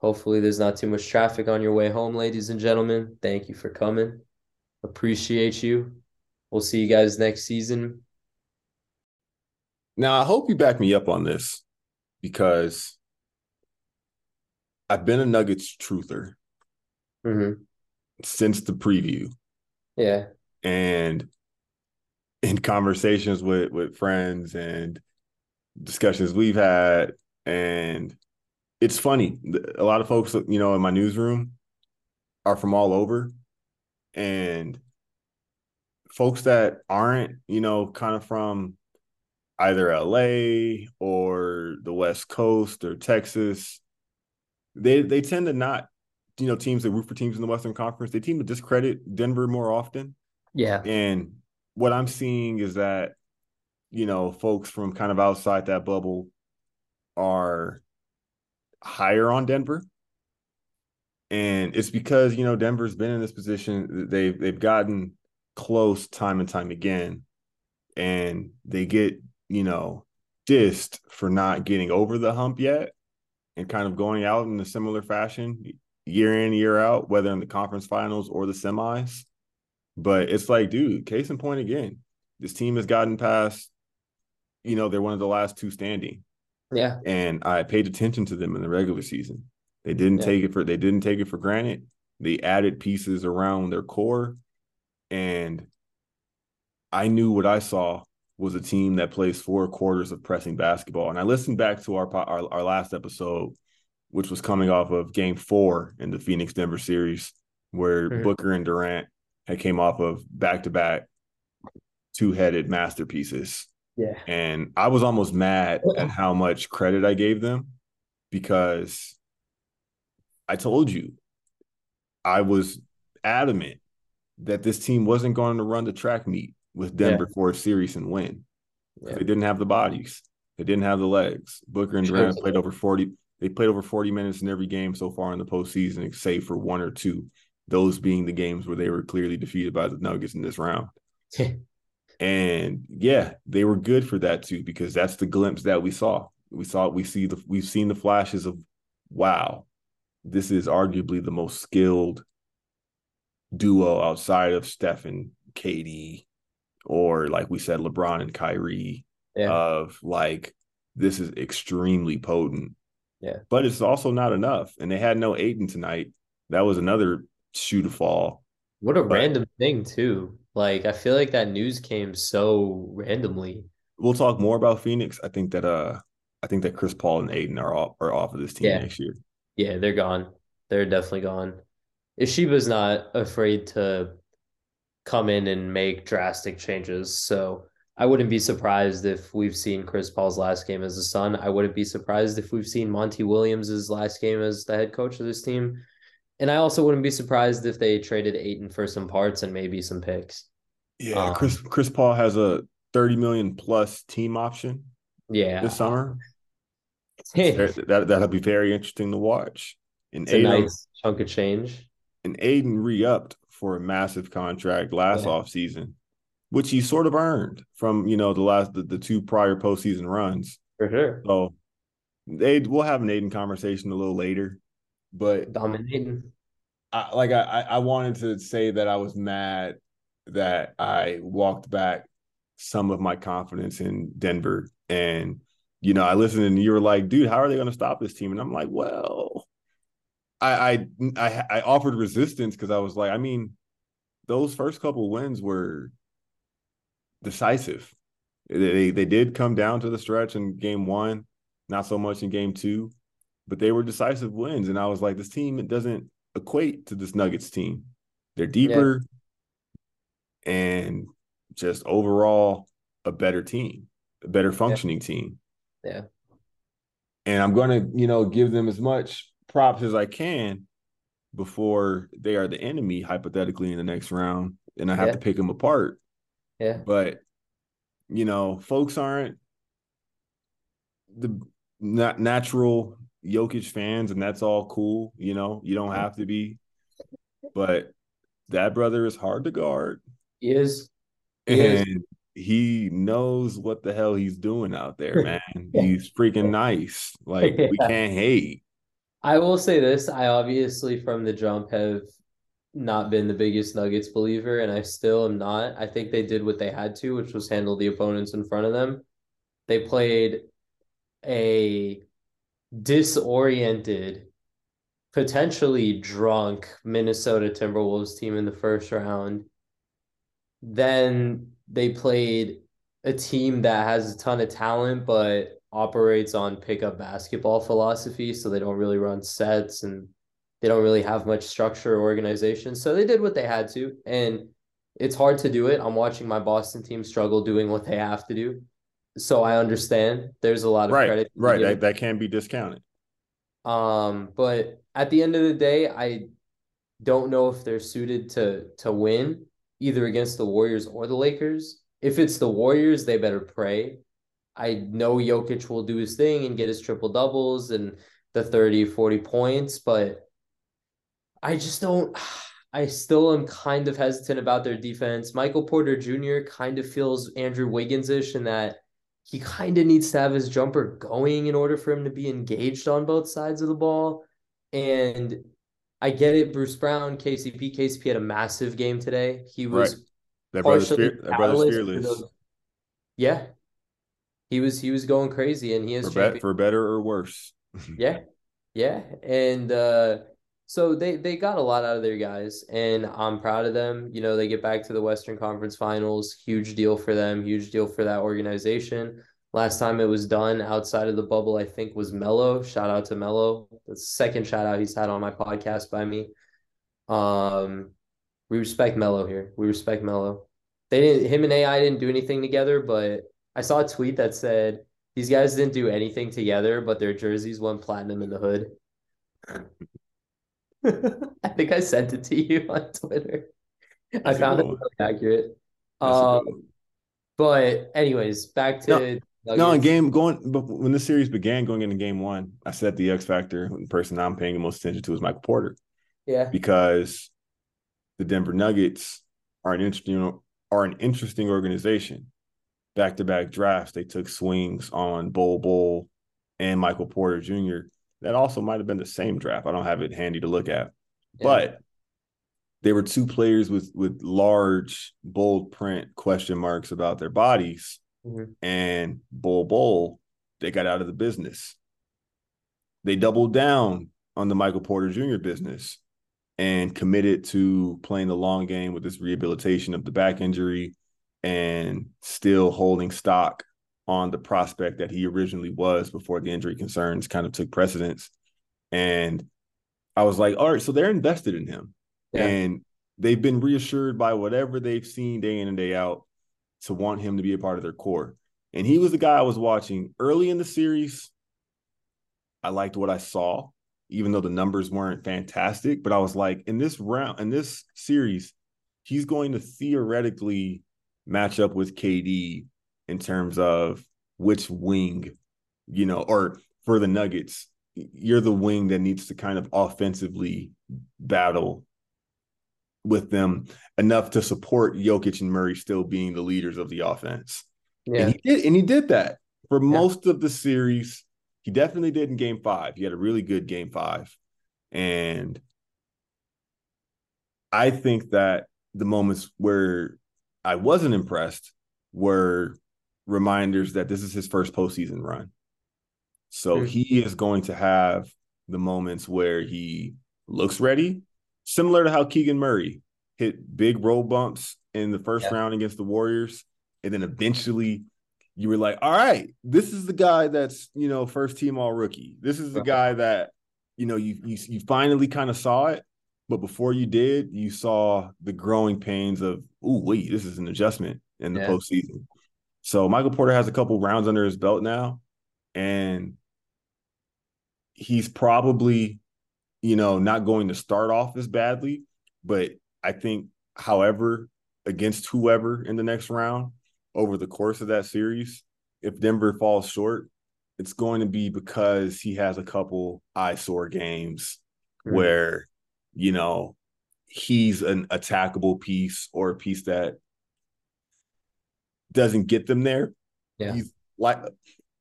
Hopefully, there's not too much traffic on your way home, ladies and gentlemen. Thank you for coming. Appreciate you. We'll see you guys next season. Now, I hope you back me up on this because I've been a Nuggets truther mm-hmm. since the preview. Yeah. And in conversations with with friends and discussions we've had and it's funny a lot of folks you know in my newsroom are from all over and folks that aren't you know kind of from either LA or the West Coast or Texas, they they tend to not, you know, teams that root for teams in the Western Conference, they tend to discredit Denver more often. Yeah. And what I'm seeing is that, you know, folks from kind of outside that bubble are higher on Denver. And it's because, you know, Denver's been in this position. They've they've gotten close time and time again. And they get you know, dissed for not getting over the hump yet and kind of going out in a similar fashion year in, year out, whether in the conference finals or the semis. But it's like, dude, case in point again, this team has gotten past, you know, they're one of the last two standing. Yeah. And I paid attention to them in the regular season. They didn't Yeah. take it for they didn't take it for granted. They added pieces around their core, and I knew what I saw was a team that plays four quarters of pressing basketball. And I listened back to our our, our last episode, which was coming off of Game Four in the Phoenix Denver series, where Mhm. Booker and Durant had came off of back to back two headed masterpieces. Yeah. And I was almost mad at how much credit I gave them because I told you I was adamant that this team wasn't going to run the track meet with Denver for a series and win. Yeah. They didn't have the bodies. They didn't have the legs. Booker and Durant played over 40. They played over 40 minutes in every game so far in the postseason, save for one or two. Those being the games where they were clearly defeated by the Nuggets in this round. And yeah, they were good for that too, because that's the glimpse that we saw. We saw we see the we've seen the flashes of wow, this is arguably the most skilled duo outside of Steph and KD, or like we said, LeBron and Kyrie. Yeah. Of like this is extremely potent. Yeah. But it's also not enough. And they had no Ayton tonight. That was another shoe to fall. What a But- random thing too. Like I feel like that news came so randomly. we'll talk more about Phoenix. I think that uh I think that Chris Paul and Ayton are off are off of this team Yeah. next year. Yeah, they're gone. They're definitely gone. Ishbia's not afraid to come in and make drastic changes. So I wouldn't be surprised if we've seen Chris Paul's last game as a Sun. I wouldn't be surprised if we've seen Monty Williams' last game as the head coach of this team. And I also wouldn't be surprised if they traded Ayton for some parts and maybe some picks. Yeah, Um, Chris Chris Paul has a 30 million plus team option Yeah. this summer. it's that that'll be very interesting to watch. And a Ayton nice chunk of change. and Ayton re-upped for a massive contract last Yeah. offseason, which he sort of earned from you know the last the, the two prior postseason runs. For sure. So they we'll have an Ayton conversation a little later. But Dominating. I, like I, I wanted to say that I was mad that I walked back some of my confidence in Denver, and you know I listened and you were like, dude, how are they going to stop this team? And I'm like, well, I I I, I offered resistance because I was like, I mean, those first couple wins were decisive. They they did come down to the stretch in game one, not so much in game two, but they were decisive wins. And I was like, this team it doesn't equate to this Nuggets team. They're deeper and just overall a better team, a better functioning team. Yeah. And I'm going to, you know, give them as much props as I can before they are the enemy hypothetically in the next round and I have Yeah. to pick them apart. Yeah. But you know, folks aren't the not natural Jokic fans, and that's all cool. You know, you don't have to be, but that brother is hard to guard, He is. He is. and he knows what the hell he's doing out there, man. Yeah. He's freaking nice. Like we can't hate. I will say this, I obviously from the jump have not been the biggest Nuggets believer, and I still am not. I think they did what they had to, which was handle the opponents in front of them. They played a disoriented, potentially drunk Minnesota Timberwolves team in the first round. Then they played a team that has a ton of talent, but operates on pickup basketball philosophy. So they don't really run sets and they don't really have much structure or organization. So they did what they had to. And it's hard to do it. I'm watching my Boston team struggle doing what they have to do. So I understand there's a lot of Right, credit. right. That, that can't be discounted. um, but at the end of the day, I don't know if they're suited to to win either against the Warriors or the Lakers. If it's the Warriors, they better pray. I know Jokic will do his thing and get his triple doubles and the 30, 40 points, but I just don't I still am kind of hesitant about their defense. Michael Porter Jr. kind of feels Andrew Wiggins-ish in that he kind of needs to have his jumper going in order for him to be engaged on both sides of the ball. And I get it, Bruce Brown, KCP. KCP had a massive game today. He was Right. That brother's, fear, that brother's fearless those- Yeah. He was he was going crazy and he has for, champion- for better or worse. yeah. Yeah, and uh, so they they got a lot out of their guys, and I'm proud of them. You know, they get back to the Western Conference Finals, huge deal for them, huge deal for that organization. Last time it was done outside of the bubble, I think was Melo Shout out to Melo The second shout out he's had on my podcast by me. Um, we respect Melo here. We respect Melo They didn't. Him and AI didn't do anything together, but I saw a tweet that said these guys didn't do anything together, but their jerseys went platinum in the hood. I think I sent it to you on Twitter. That's I found it really accurate. Um, but anyways, back to no, no, in game going but when the series began going into game one, I said the X factor, the person I'm paying the most attention to is Michael Porter. Yeah. Because the Denver Nuggets are an interesting are an interesting organization. Back to back drafts, they took swings on Bol Bol and Michael Porter Jr. That also might have been the same draft. I don't have it handy to look at, yeah. but there were two players with with large bold print question marks about their bodies, mm-hmm. and Bol Bol they got out of the business. They doubled down on the Michael Porter Jr. business and committed to playing the long game with this rehabilitation of the back injury and still holding stock on the prospect that he originally was before the injury concerns kind of took precedence. And I was like, all right, so they're invested in him. Yeah. And they've been reassured by whatever they've seen day in and day out to want him to be a part of their core. And he was the guy I was watching early in the series. I liked what I saw even though the numbers weren't fantastic. But I was like, in this round, in this series, he's going to theoretically match up with KD in terms of which wing, you know, or for the Nuggets, you're the wing that needs to kind of offensively battle with them enough to support Jokic and Murray still being the leaders of the offense. Yeah. And he did, and he did that for yeah. most of the series. He definitely did in game five. He had a really good game five. And I think that the moments where I wasn't impressed were reminders that this is his first postseason run. So mm-hmm. he is going to have the moments where he looks ready, similar to how Keegan Murray hit big roll bumps in the first yeah. round against the Warriors, and then eventually you were like, all right, this is the guy that's, you know, first team all rookie. This is the guy that, you know, you you, you finally kind of saw it. But before you did, you saw the growing pains of, oh, wait, this is an adjustment in the yeah. postseason. So Michael Porter has a couple rounds under his belt now, and he's probably, you know, not going to start off as badly. But I think, however, against whoever in the next round, over the course of that series, if Denver falls short, it's going to be because he has a couple eyesore games mm-hmm. where, you know, he's an attackable piece or a piece that doesn't get them there. Yeah. He's like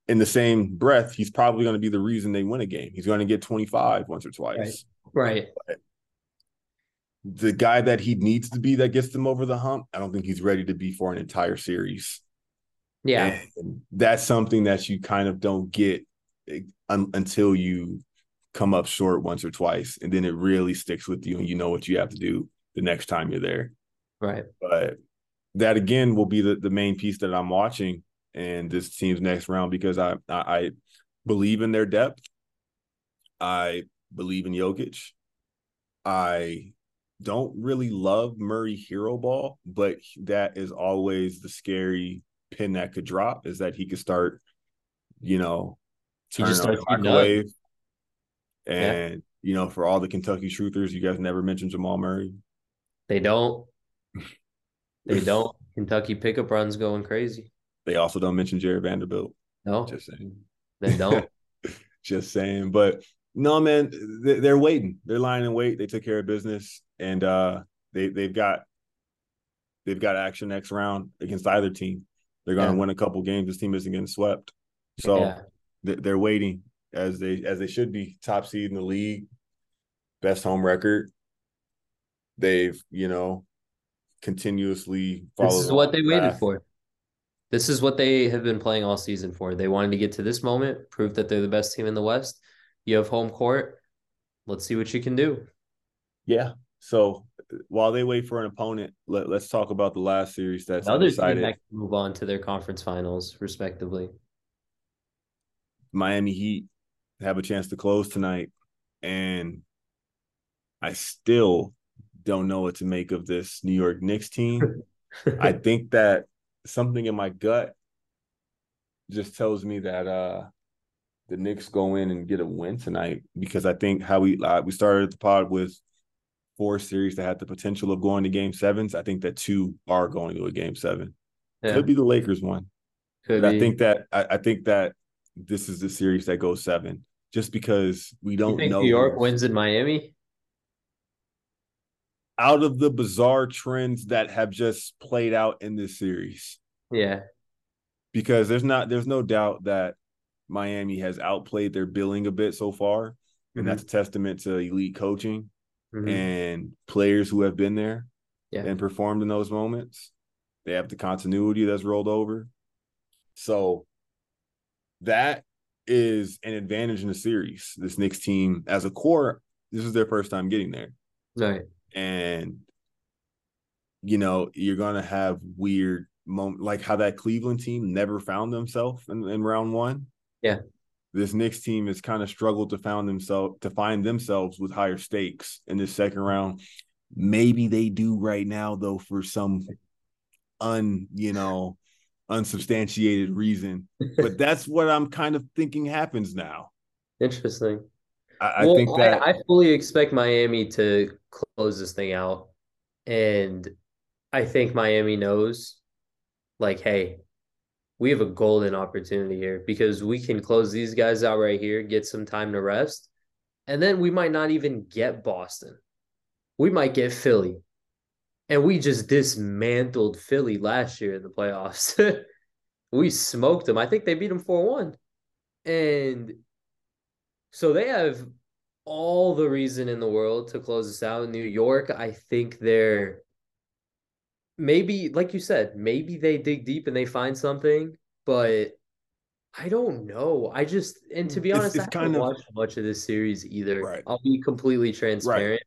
in the same breath, he's probably going to be the reason they win a game. He's going to get 25 once or twice. Right. right. the guy that he needs to be that gets them over the hump, I don't think he's ready to be for an entire series. Yeah. And that's something that you kind of don't get eh, until you come up short once or twice. And then it really sticks with you and you know what you have to do the next time you're there. Right. But that again will be the, the main piece that I'm watching and this team's next round because I, I, I believe in their depth. I believe in Jokic. I don't really love Murray hero ball, but that is always the scary pin that could drop is that he could start, you know, on the microwave. And yeah. you know, for all the Kentucky truthers, you guys never mentioned Jamal Murray. They don't. They don't. Kentucky pickup runs going crazy. They also don't mention Jarred Vanderbilt. No, just saying. They don't. just saying, but no, man, they're waiting. They're lying in wait. They took care of business, and uh, they they've got they've got action next round against either team. They're going to yeah. win a couple games. This team isn't getting swept, so yeah. they're waiting as they as they should be. Top seed in the league, best home record. They've you know continuously followed. This is what they path. waited for. This is what they have been playing all season for. They wanted to get to this moment, prove that they're the best team in the West, You have home court. Let's see what you can do. Yeah. So while they wait for an opponent, let, us talk about the last series that's Another decided. team move on to their conference finals, respectively. Miami Heat have a chance to close tonight, and I still don't know what to make of this New York Knicks team. I think that something in my gut just tells me that uh the Knicks go in and get a win tonight because I think how we uh, we started the pod with four series that had the potential of going to game sevens. I think that two are going to a game seven. Yeah. Could be the Lakers one. Could I think that I, I, think that this is the series that goes seven, just because we don't know. New York wins in Miami. Out of the bizarre trends that have just played out in this series. Yeah. Because there's not there's no doubt that Miami has outplayed their billing a bit so far. And mm-hmm. that's a testament to elite coaching mm-hmm. and players who have been there yeah. and performed in those moments. They have the continuity that's rolled over. So that is an advantage in the series. This Knicks team, as a core, this is their first time getting there. Right. And you know, you're gonna have weird moment like how that Cleveland team never found themselves in, in round one. Yeah. This Knicks team has kind of struggled to found themselves to find themselves with higher stakes in this second round. Maybe they do right now, though, for some un, you know, unsubstantiated reason. But that's what I'm kind of thinking happens now. Interesting. I, I think that I, I fully expect Miami to close this thing out. And I think Miami knows, like, hey, we have a golden opportunity here because we can close these guys out right here, get some time to rest, and then we might not even get Boston. We might get Philly. And we just dismantled Philly last year in the playoffs. we smoked them. I think they beat them 4 1. And so they have all the reason in the world to close this out. In New York, I think they're maybe like you said, maybe they dig deep and they find something, but I don't know. I just and to be honest, it's, it's I haven't of, watched much of this series either. Right. I'll be completely transparent.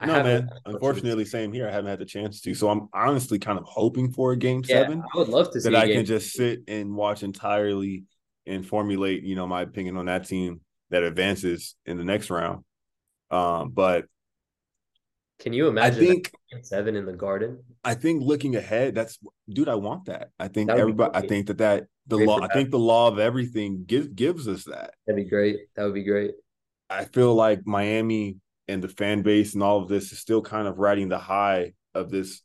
Right. no, man. Unfortunately, same here. I haven't had the chance to. So I'm honestly kind of hoping for a game yeah, seven. I would love to that I can just sit and watch entirely and formulate, you know, my opinion on that team that advances in the next round. Um, but can you imagine? I think seven in the Garden. I think looking ahead, that's dude. I want that. I think everybody. I think that that the great law. I think the law of everything gives gives us that. That'd be great. That would be great. I feel like Miami and the fan base and all of this is still kind of riding the high of this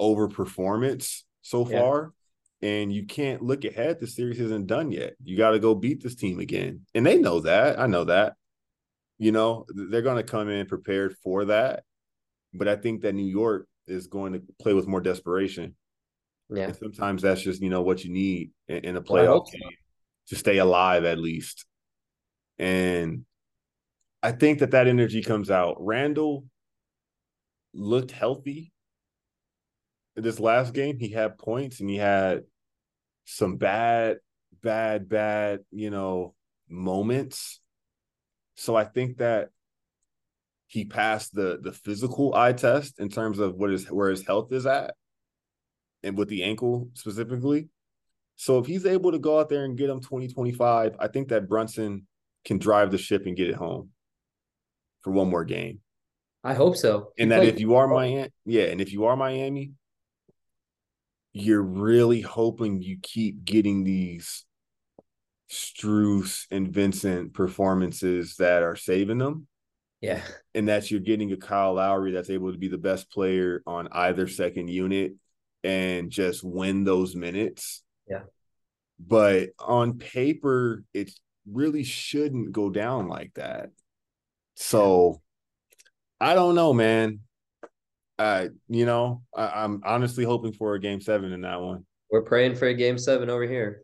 overperformance so yeah. far. And you can't look ahead. The series isn't done yet. You got to go beat this team again. And they know that. I know that. You know, they're going to come in prepared for that. But I think that New York is going to play with more desperation. Yeah. And sometimes that's just, you know, what you need in, in a playoff game to stay alive at least. And I think that that energy comes out. Randall looked healthy this last game. He had points and he had some bad, bad, bad, you know, moments. So I think that he passed the the physical eye test in terms of what is where his health is at and with the ankle specifically. So if he's able to go out there and get him 2025, I think that Brunson can drive the ship and get it home for one more game. I hope so. And that if you are Miami, yeah, and if you are Miami, you're really hoping you keep getting these Strus and Vincent performances that are saving them yeah. And that you're getting a Kyle Lowry that's able to be the best player on either second unit and just win those minutes. Yeah. But on paper, it really shouldn't go down like that. So I don't know, man. I, you know, I, I'm honestly hoping for a game seven in that one. We're praying for a game seven over here.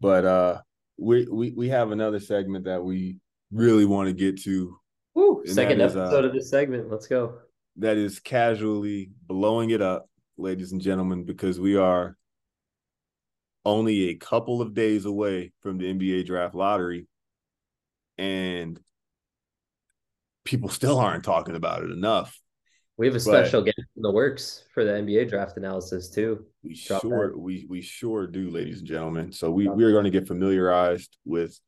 But uh we we we have another segment that we really want to get to Woo, second episode uh, of this segment. Let's go. That is casually blowing it up, ladies and gentlemen, because we are only a couple of days away from the NBA draft lottery. and people still aren't talking about it enough. We have a special guest in the works for the NBA draft analysis too. We Drop sure that. we we sure do, ladies and gentlemen. So we we are going to get familiarized with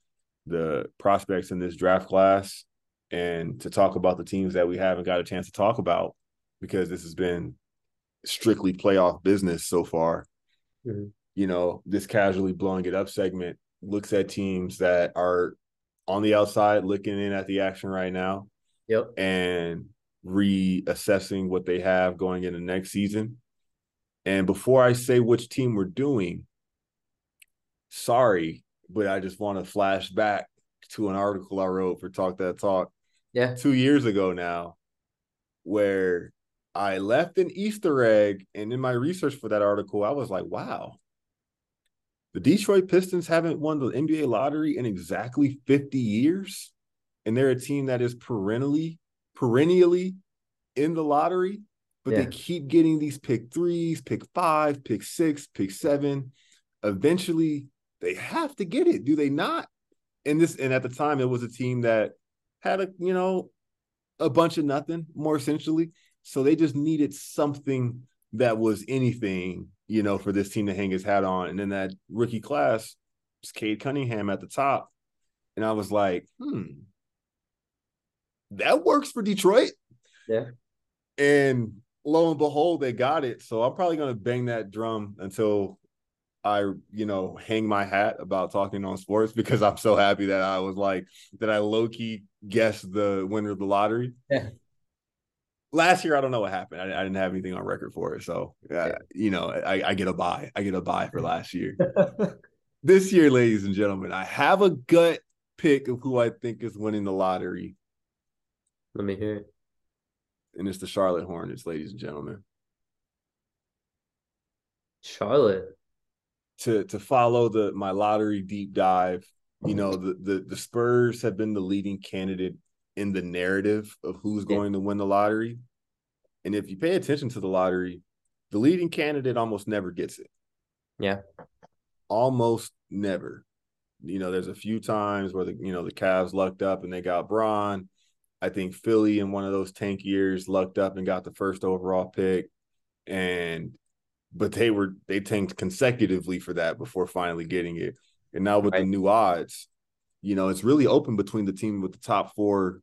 the prospects in this draft class and to talk about the teams that we haven't got a chance to talk about because this has been strictly playoff business so far. Mm-hmm. You know, this casually blowing it up segment looks at teams that are on the outside looking in at the action right now. Yep. And reassessing what they have going into next season. And before I say which team we're doing, sorry, but I just want to flash back to an article I wrote for Talk That Talk. Yeah. Two years ago now, where I left an Easter egg. And in my research for that article, I was like, wow, the Detroit Pistons haven't won the NBA lottery in exactly 50 years. And they're a team that is perennially perennially in the lottery, but yeah. they keep getting these pick threes, pick five, pick six, pick seven. Eventually, they have to get it, do they not? And this, and at the time, it was a team that had a you know a bunch of nothing, more essentially. So they just needed something that was anything, you know, for this team to hang his hat on. And then that rookie class was Cade Cunningham at the top. And I was like, hmm, that works for Detroit. Yeah. And lo and behold, they got it. So I'm probably gonna bang that drum until I, you know, hang my hat about talking on sports because I'm so happy that I was like that I low key guessed the winner of the lottery. Yeah. Last year, I don't know what happened. I, I didn't have anything on record for it, so yeah. you know, I, I get a buy. I get a buy for last year. this year, ladies and gentlemen, I have a gut pick of who I think is winning the lottery. Let me hear it. And it's the Charlotte Hornets, ladies and gentlemen. Charlotte. To to follow the my lottery deep dive, you know, the the, the Spurs have been the leading candidate in the narrative of who's going yeah. to win the lottery. And if you pay attention to the lottery, the leading candidate almost never gets it. Yeah. Almost never. You know, there's a few times where the you know the Cavs lucked up and they got Bron. I think Philly in one of those tank years lucked up and got the first overall pick. And but they were they tanked consecutively for that before finally getting it. And now with right. the new odds, you know, it's really open between the team with the top four,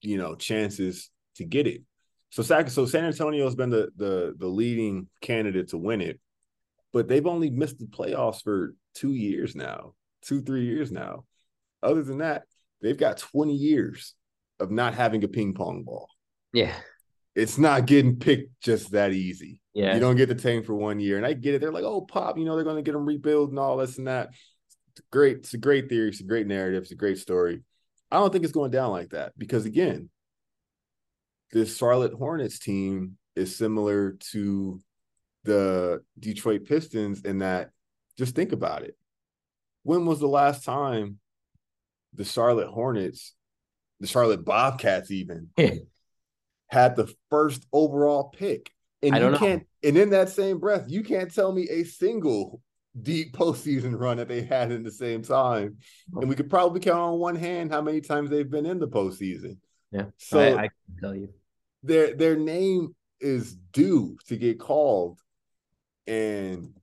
you know, chances to get it. So so San Antonio's been the the the leading candidate to win it, but they've only missed the playoffs for two years now, two three years now. Other than that, they've got twenty years of not having a ping pong ball. Yeah. It's not getting picked just that easy. Yeah. You don't get the tank for one year. And I get it. They're like, oh, pop, you know, they're going to get them rebuild and all this and that. It's great. It's a great theory. It's a great narrative. It's a great story. I don't think it's going down like that because, again, this Charlotte Hornets team is similar to the Detroit Pistons in that just think about it. When was the last time the Charlotte Hornets the Charlotte Bobcats even had the first overall pick. And you can't and in that same breath, you can't tell me a single deep postseason run that they had in the same time. And we could probably count on one hand how many times they've been in the postseason. Yeah. So I, I can tell you. Their their name is due to get called. And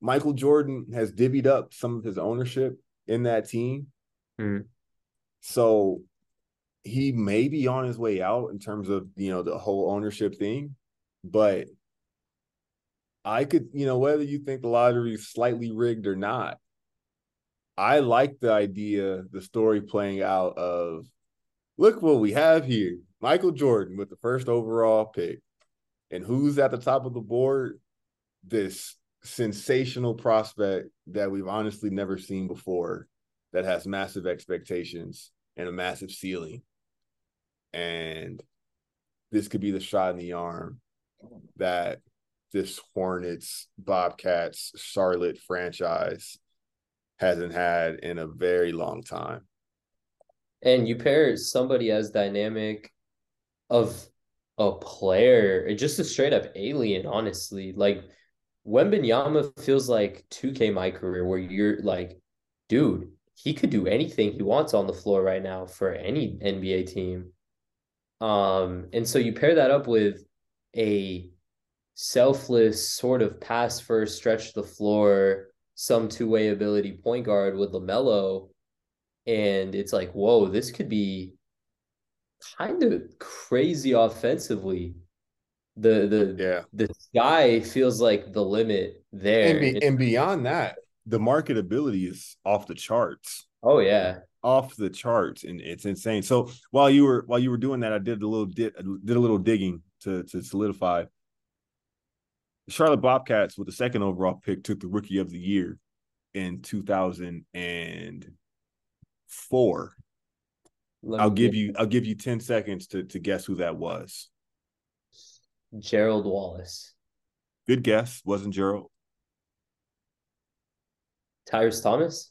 Michael Jordan has divvied up some of his ownership in that team. Mm-hmm. So he may be on his way out in terms of you know the whole ownership thing, but I could you know whether you think the lottery is slightly rigged or not, I like the idea, the story playing out of look what we have here: Michael Jordan with the first overall pick, and who's at the top of the board? This sensational prospect that we've honestly never seen before that has massive expectations and a massive ceiling and this could be the shot in the arm that this Hornets, Bobcats, Charlotte franchise hasn't had in a very long time. And you pair somebody as dynamic of a player, just a straight up alien, honestly. Like Wembanyama feels like 2K my career, where you're like, dude, he could do anything he wants on the floor right now for any NBA team. Um, and so you pair that up with a selfless sort of pass first stretch the floor, some two way ability point guard with LaMelo. And it's like, whoa, this could be kind of crazy offensively. The the Yeah. the sky feels like the limit there. And, be, and beyond that, the marketability is off the charts. oh yeah. Off the charts, and it's insane. So while you were while you were doing that, I did a little did, did a little digging to to solidify. The Charlotte Bobcats, with the second overall pick, took the Rookie of the Year in two thousand and four. Let I'll give you I'll give you ten seconds to to guess who that was. Gerald Wallace. Good guess. Wasn't Gerald. Tyrus Thomas?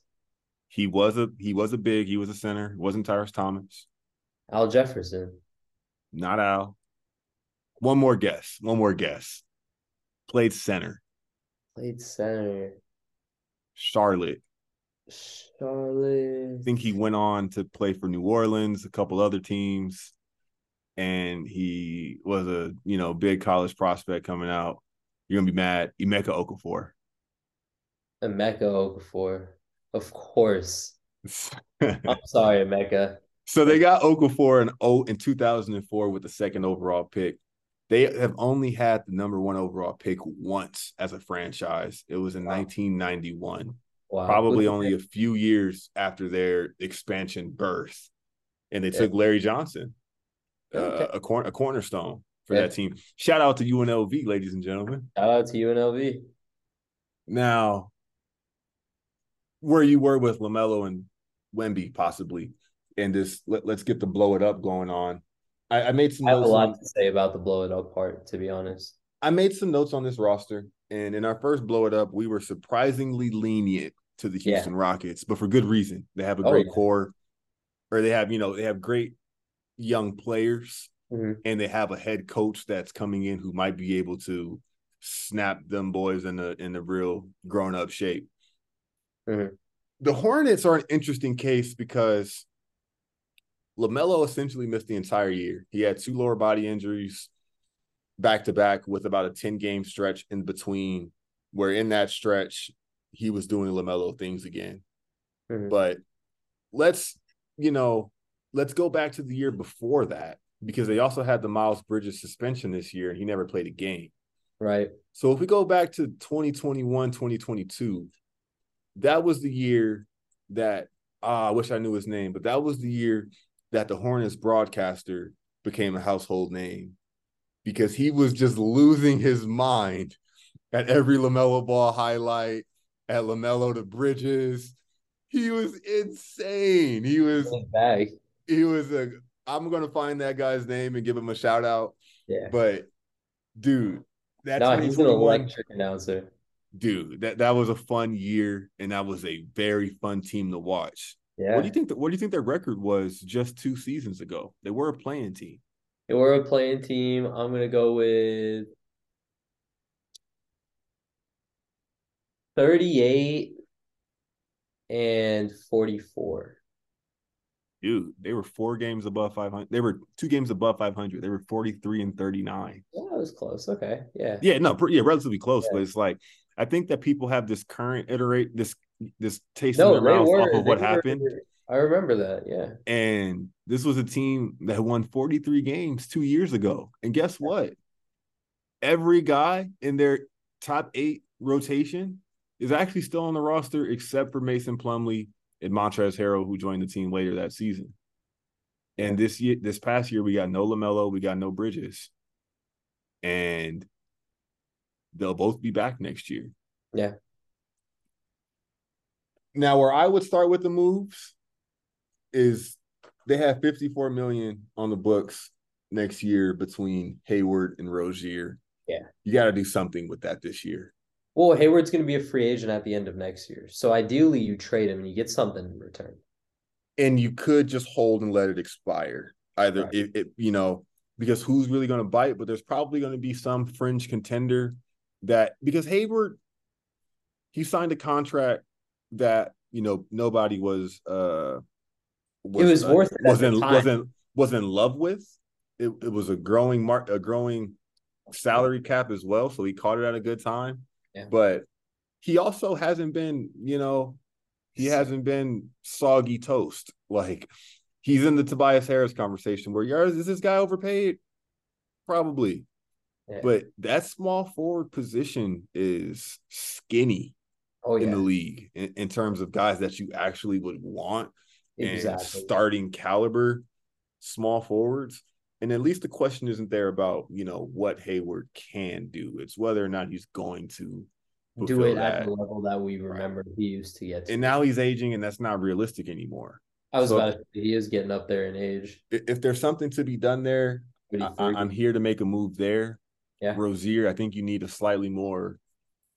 He was a he was a big. He was a center. It wasn't Tyrus Thomas. Al Jefferson. Not Al. One more guess. One more guess. Played center. Played center. Charlotte. Charlotte. I think he went on to play for New Orleans, a couple other teams, and he was a you know big college prospect coming out. You're gonna be mad. Emeka Okafor. Emeka Okafor. Of course. I'm sorry, Emeka. so they got Okafor in oh in 2004 with the second overall pick. They have only had the number one overall pick once as a franchise. It was in Wow. 1991. Wow. probably only a few years after their expansion birth, and they Yeah. took Larry Johnson, uh, a cor- a cornerstone for Yeah. that team. Shout out to UNLV, ladies and gentlemen. Shout out to UNLV. Now, where you were with LaMelo and Wemby, possibly, and this let, us get the blow it up going on. I, I made some notes. I have a lot On, to say about the blow it up part, to be honest. I made some notes on this roster, and in our first blow it up, we were surprisingly lenient to the Yeah. Houston Rockets, but for good reason. They have a Oh, great yeah. core, or they have you know they have great young players, Mhm. and they have a head coach that's coming in who might be able to snap them boys in the in the real grown up shape. Mhm. The Hornets are an interesting case because LaMelo essentially missed the entire year. He had two lower body injuries back to back with about a 10 game stretch in between, where in that stretch, he was doing LaMelo things again. Mhm. But let's, you know, let's go back to the year before that because they also had the Miles Bridges suspension this year and he never played a game. Right. So if we go back to 2021, 2022, that was the year that ah, I wish I knew his name, but that was the year that the Hornets broadcaster became a household name because he was just losing his mind at every LaMelo Ball highlight, at LaMelo to Bridges. He was insane. He was bag. he was a I'm gonna find that guy's name and give him a shout out. Yeah. But dude, that No, he's an 2021 electric announcer. Dude, that that was a fun year, and that was a very fun team to watch. Yeah. What do you think? what do you think their record was just two seasons ago? They were a playing team. They were a playing team. I'm gonna go with 38 and 44. Dude, they were four games above 500. They were two games above 500. They were 43 and 39. Yeah, that was close. Okay. Yeah. Yeah, no, yeah, relatively close, Yeah. but it's like I think that people have this current iterate this this taste No, in their mouth were. off of what were- happened. I remember that. Yeah. And this was a team that won 43 games two years ago. And guess what? Every guy in their top eight rotation is actually still on the roster except for Mason Plumlee and Montrezl Harrell, who joined the team later that season. And this year, this past year, we got no LaMelo, we got no Bridges. And they'll both be back next year. Yeah. Now, where I would start with the moves is they have 54 million on the books next year between Hayward and Rozier. Yeah. You got to do something with that this year. Well, Hayward's going to be a free agent at the end of next year. So ideally, you trade him and you get something in return. And you could just hold and let it expire. Either Right. if it, you know, because who's really going to bite, but there's probably going to be some fringe contender that because Hayward he signed a contract that you know, nobody was uh was, it was uh, worth it was in wasn't was in love with. It, it was a growing mark a growing salary cap as well, so he caught it at a good time. Yeah. But he also hasn't been, you know, he hasn't been soggy toast. Like he's in the Tobias Harris conversation where yours is this guy overpaid? Probably. Yeah. But that small forward position is skinny oh, yeah. in the league in, in, terms of guys that you actually would want exactly. and starting caliber small forwards. And at least the question isn't there about, you know, what Hayward can do. It's whether or not he's going to do it that. at the level that we remember right. he used to get to. And now he's aging and that's not realistic anymore. I was so, about to say he is getting up there in age. If there's something to be done there, I, am here to make a move there. Yeah. Rozier, I think you need a slightly more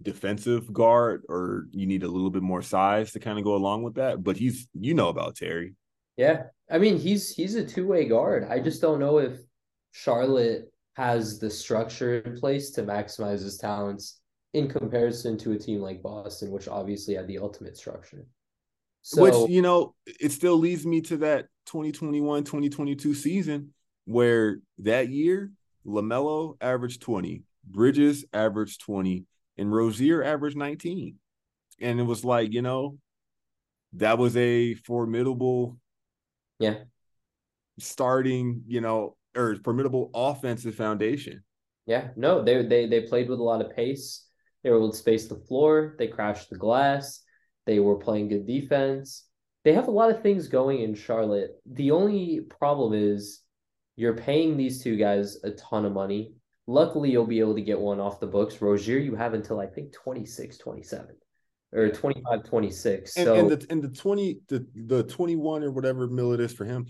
defensive guard or you need a little bit more size to kind of go along with that. But he's you know about Terry. Yeah. I mean, he's he's a two-way guard. I just don't know if Charlotte has the structure in place to maximize his talents in comparison to a team like Boston, which obviously had the ultimate structure. So, which, you know, it still leads me to that 2021 2022 season where that year LaMelo averaged 20, Bridges averaged 20, and Rozier averaged 19. And it was like, you know, that was a formidable yeah starting, you know, or formidable offensive foundation. Yeah, no, they they they played with a lot of pace. They were able to space the floor. They crashed the glass. They were playing good defense. They have a lot of things going in Charlotte. The only problem is you're paying these two guys a ton of money. Luckily, you'll be able to get one off the books. Rozier, you have until I think 26, 27 or 25, 26. And, so, and the, and the 20, the, the 21 or whatever mill it is for him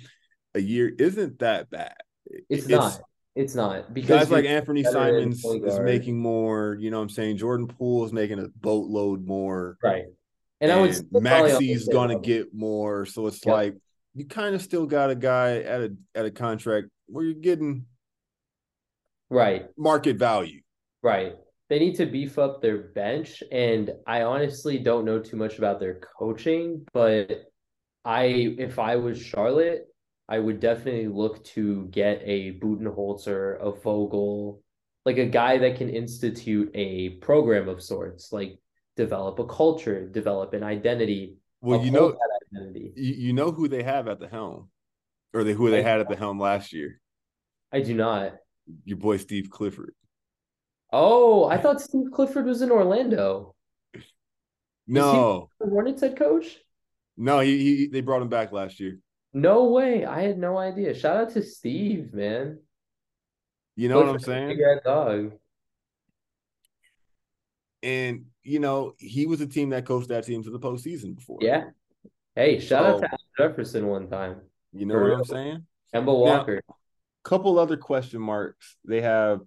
a year isn't that bad. It's, it's not. It's not because guys like Anthony Simons is making more. You know, what I'm saying Jordan Poole is making a boatload more. Right. And, and I would Maxey's gonna level. get more. So it's yep. like you kind of still got a guy at a at a contract where you're getting right market value. Right. They need to beef up their bench, and I honestly don't know too much about their coaching, but I if I was Charlotte, I would definitely look to get a Budenholzer, a Vogel, like a guy that can institute a program of sorts, like develop a culture, develop an identity. Well, you know, identity. You know who they have at the helm, or they who they had at the helm last year. I do not. Your boy Steve Clifford. Oh, I thought Steve Clifford was in Orlando. No, the Hornets head coach. No, he, he they brought him back last year. No way. I had no idea. Shout out to Steve, man. You know what I'm saying? dog. And you know, he was a team that coached that team to the postseason before. Yeah. Hey, shout so, out to Al Jefferson one time. You know what. I'm saying? Kemba Walker. Now, couple other question marks. They have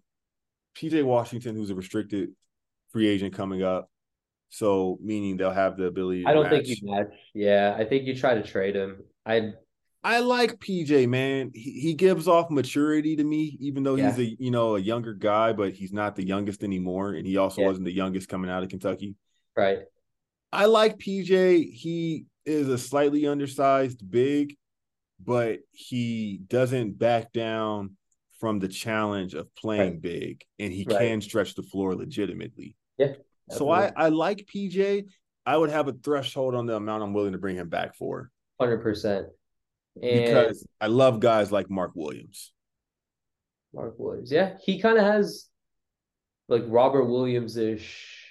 PJ Washington, who's a restricted free agent coming up. So meaning they'll have the ability. I don't match. think you match. Yeah, I think you try to trade him. I I like PJ, man. He, he gives off maturity to me, even though yeah. he's a you know a younger guy, but he's not the youngest anymore, and he also yeah. wasn't the youngest coming out of Kentucky. Right. I like PJ. He is a slightly undersized big, but he doesn't back down from the challenge of playing right. big, and he right. can stretch the floor legitimately. Yeah. So I I like PJ. I would have a threshold on the amount I'm willing to bring him back for. Hundred percent. And because I love guys like Mark Williams. Mark Williams, yeah, he kind of has like Robert Williams ish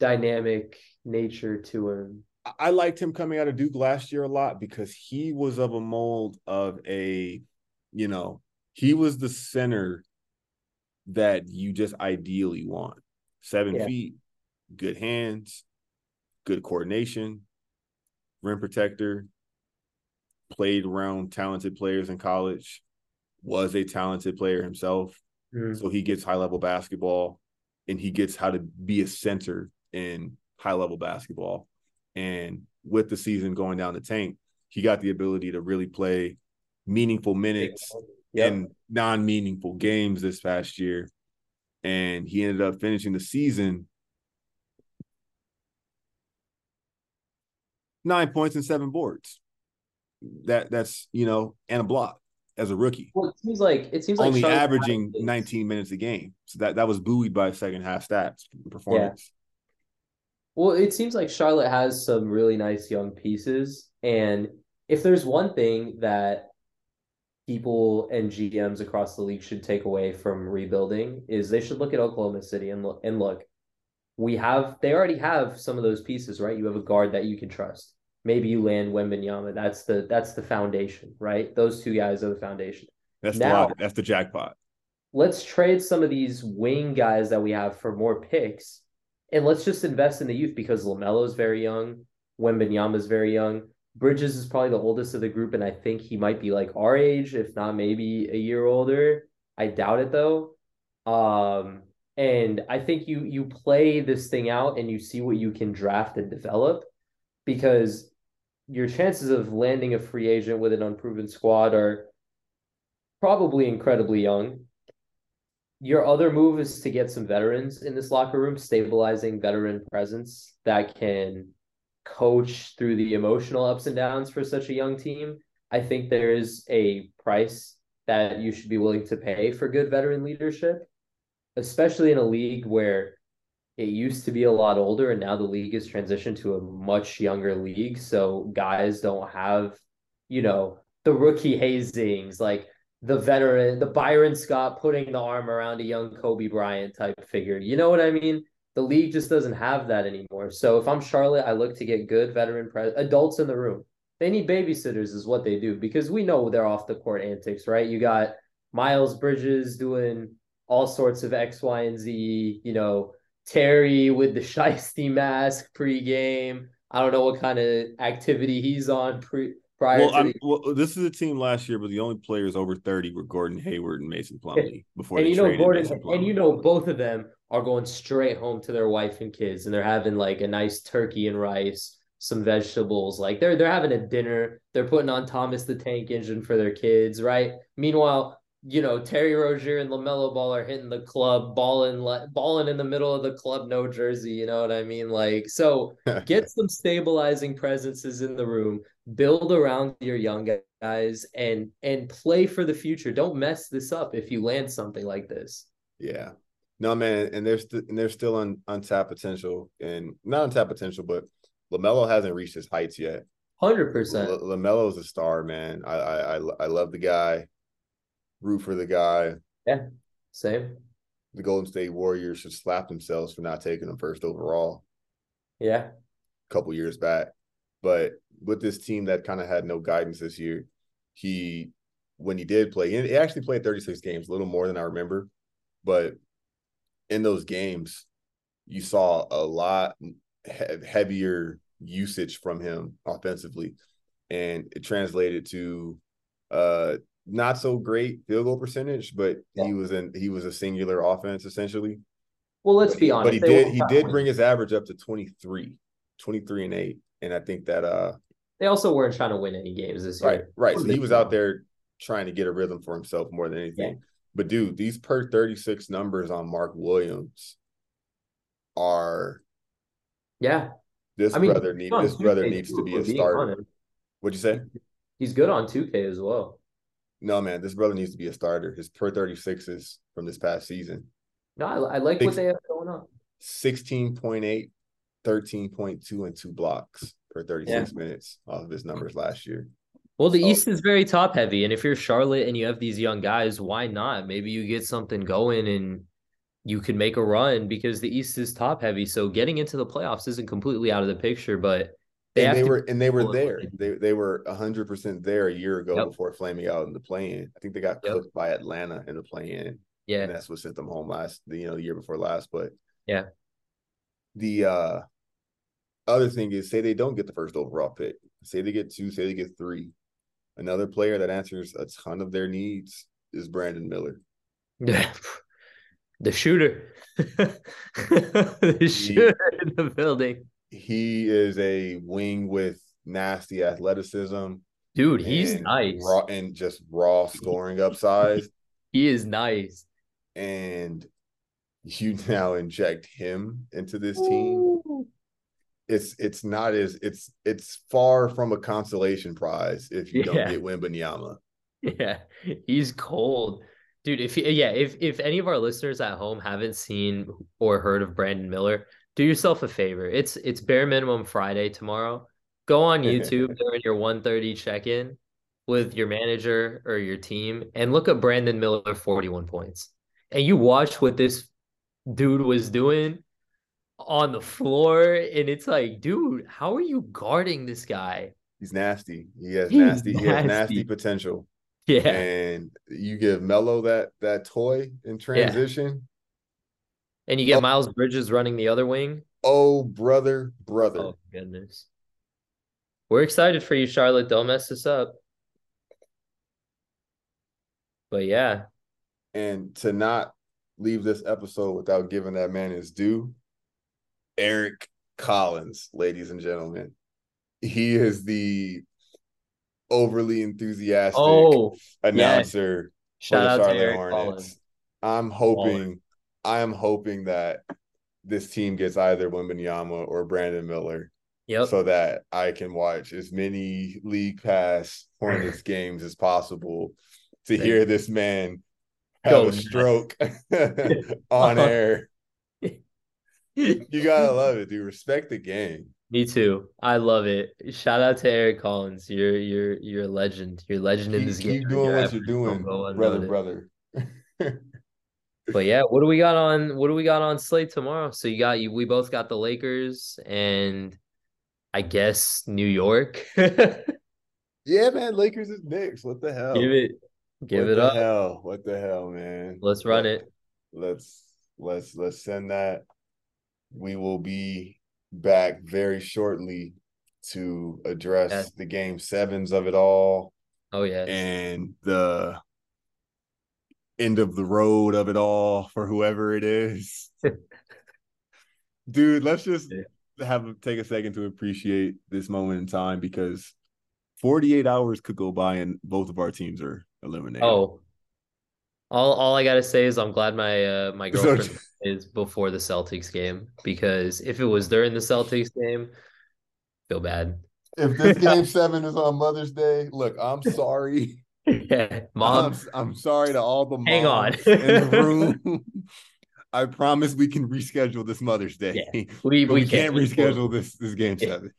dynamic nature to him. I liked him coming out of Duke last year a lot because he was of a mold of a, you know, he was the center that you just ideally want. Seven yeah. feet, good hands, good coordination, rim protector, played around talented players in college, was a talented player himself. Mm. So he gets high level basketball and he gets how to be a center in high level basketball. And with the season going down the tank, he got the ability to really play meaningful minutes yep. in non meaningful games this past year. And he ended up finishing the season nine points and seven boards. That that's you know and a block as a rookie. Well, it seems like it seems like Only Charlotte averaging 19 minutes a game. So that that was buoyed by second half stats performance. Well, it seems like Charlotte has some really nice young pieces. And if there's one thing that people and GMs across the league should take away from rebuilding is they should look at Oklahoma City and look and look. We have they already have some of those pieces, right? You have a guard that you can trust. Maybe you land Wembanyama. That's the that's the foundation, right? Those two guys are the foundation. That's Now- the that's the jackpot. let's trade some of these wing guys that we have for more picks and let's just invest in the youth because LaMelo's very young, Wembanyama's very young. Bridges is probably the oldest of the group, and I think he might be like our age, if not maybe a year older. I doubt it though. Um, and I think you you play this thing out and you see what you can draft and develop because your chances of landing a free agent with an unproven squad are probably incredibly young your other move is to get some veterans in this locker room, stabilizing veteran presence that can coach through the emotional ups and downs for such a young team. I think there is a price that you should be willing to pay for good veteran leadership, especially in a league where it used to be a lot older and now the league has transitioned to a much younger league. So guys don't have, you know, the rookie hazings, like the veteran, the Byron Scott putting the arm around a young Kobe Bryant type figure. You know what I mean? The league just doesn't have that anymore. So if I'm Charlotte, I look to get good veteran pre- adults in the room. They need babysitters, is what they do, because we know they're off the court antics, right? You got Miles Bridges doing all sorts of X, Y, and Z. You know, Terry with the shiesty mask pregame. I don't know what kind of activity he's on pre prior Well, to I'm, the well, this is a team last year, but the only players over 30 were Gordon Hayward and Mason Plumlee before and you know Gordon, and you know both of them are going straight home to their wife and kids, and they're having like a nice turkey and rice, some vegetables. Like they're they're having a dinner. They're putting on Thomas the Tank Engine for their kids, right? Meanwhile, you know Terry Rozier and LaMelo Ball are hitting the club, balling balling in the middle of the club, no jersey. You know what I mean? Like so, get some stabilizing presences in the room build around your young guys and and play for the future don't mess this up if you land something like this Yeah. No, man, and there's st- and there's still un- untapped potential, and not untapped potential, but LaMelo hasn't reached his heights yet. 100% L- LaMelo's a star, man. I, I I I love the guy. Root for the guy. Yeah, same The Golden State Warriors should slap themselves for not taking him first overall yeah a couple years back. But with this team that kind of had no guidance this year, he when he did play, he actually played 36 games, a little more than I remember. But in those games, you saw a lot he- heavier usage from him offensively, and it translated to uh not so great field goal percentage, but he was in he was a singular offense essentially. well let's But be honest but he did he did bring his average up to 23, 23 and 8. And I think that uh they also weren't trying to win any games this right, year right. right. So he was out there. trying to get a rhythm for himself more than anything. But dude, these per 36 numbers on Mark Williams are yeah this i mean brother he's need this brother needs to be a starter. What'd you say? he's good on 2k as well No, man, this brother needs to be a starter. His per 36s from this past season. no i, I like Six- what they have going on 16.8, 13.2, and two blocks per 36 minutes off of his numbers last year. Well, the So- East is very top heavy, and if you're Charlotte and you have these young guys, why not? Maybe you get something going and you could make a run because the East is top heavy. So getting into the playoffs isn't completely out of the picture, but they and they were and they were careful in what there. they They were hundred percent there a year ago Yep. before flaming out in the play-in. I think they got Yep. cooked by Atlanta in the play-in, yeah, and that's what sent them home last. You know, the year before last. But Yeah. the uh other thing is, say they don't get the first overall pick. Say they get two. Say they get three. Another player that answers a ton of their needs is Brandon Miller. Yeah. the shooter, the shooter in the building, He is a wing with nasty athleticism. dude. He's nice. raw and just raw scoring upside. He is nice. and you now inject him into this team. it's it's not as it's it's far from a consolation prize if you don't Yeah. get Wembanyama. Yeah, he's cold. Dude, if yeah, if if any of our listeners at home haven't seen or heard of Brandon Miller, do yourself a favor. It's it's bare minimum Friday tomorrow. Go on YouTube during your 1:30 check-in with your manager or your team and look up Brandon Miller 41 points. And you watch what this dude was doing on the floor and it's like, dude, how are you guarding this guy? He's nasty. He has He's nasty. He has nasty. nasty potential. Yeah. And you give Melo that that toy in transition. And you get Oh. Miles Bridges running the other wing. Oh, brother, brother. Oh goodness. We're excited for you, Charlotte. Don't mess this up. But yeah, And to not leave this episode without giving that man his due, Eric Collins, ladies and gentlemen. He is the overly enthusiastic oh, announcer shout for out the to Charlotte. Collins. I'm hoping, I am hoping that this team gets either Wembanyama or Brandon Miller, Yep. so that I can watch as many League Pass Hornets games as possible to Thank hear this man have Go a stroke on air. You gotta love it, dude. Respect the game. Me too. I love it. Shout out to Eric Collins. You're you're you're a legend. You're a legend in Keep, this game. keep doing Your what you're doing, brother, brother. But yeah, what do we got on what do we got on slate tomorrow? So you got you we both got the Lakers and I guess New York. Yeah, man. Lakers is Knicks. What the hell? Give it give What it the up. Hell? What the hell, man? Let's run Let- it. Let's let's let's send that. We will be back very shortly to address the game sevens of it all Oh yeah. and the end of the road of it all for whoever it is. Dude, let's just have take a second to appreciate this moment in time because 48 hours could go by and both of our teams are eliminated. Oh. All all I gotta say is I'm glad my uh my So- girlfriend is before the Celtics game because if it was during the Celtics game, feel bad. if this game seven is on Mother's Day, look, I'm sorry. Yeah, mom. I'm, I'm sorry to all the moms Hang on. in the room. I promise we can reschedule this Mother's Day. Yeah, we we we can't can reschedule this this game seven.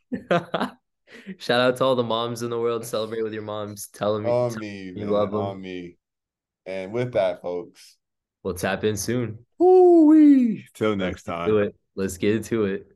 Shout out to all the moms in the world. Celebrate with your moms. Tell them On me, you man, love 'em. on me. And with that, folks, we'll tap in soon. woo-wee. till next time. Do it. Let's get into it.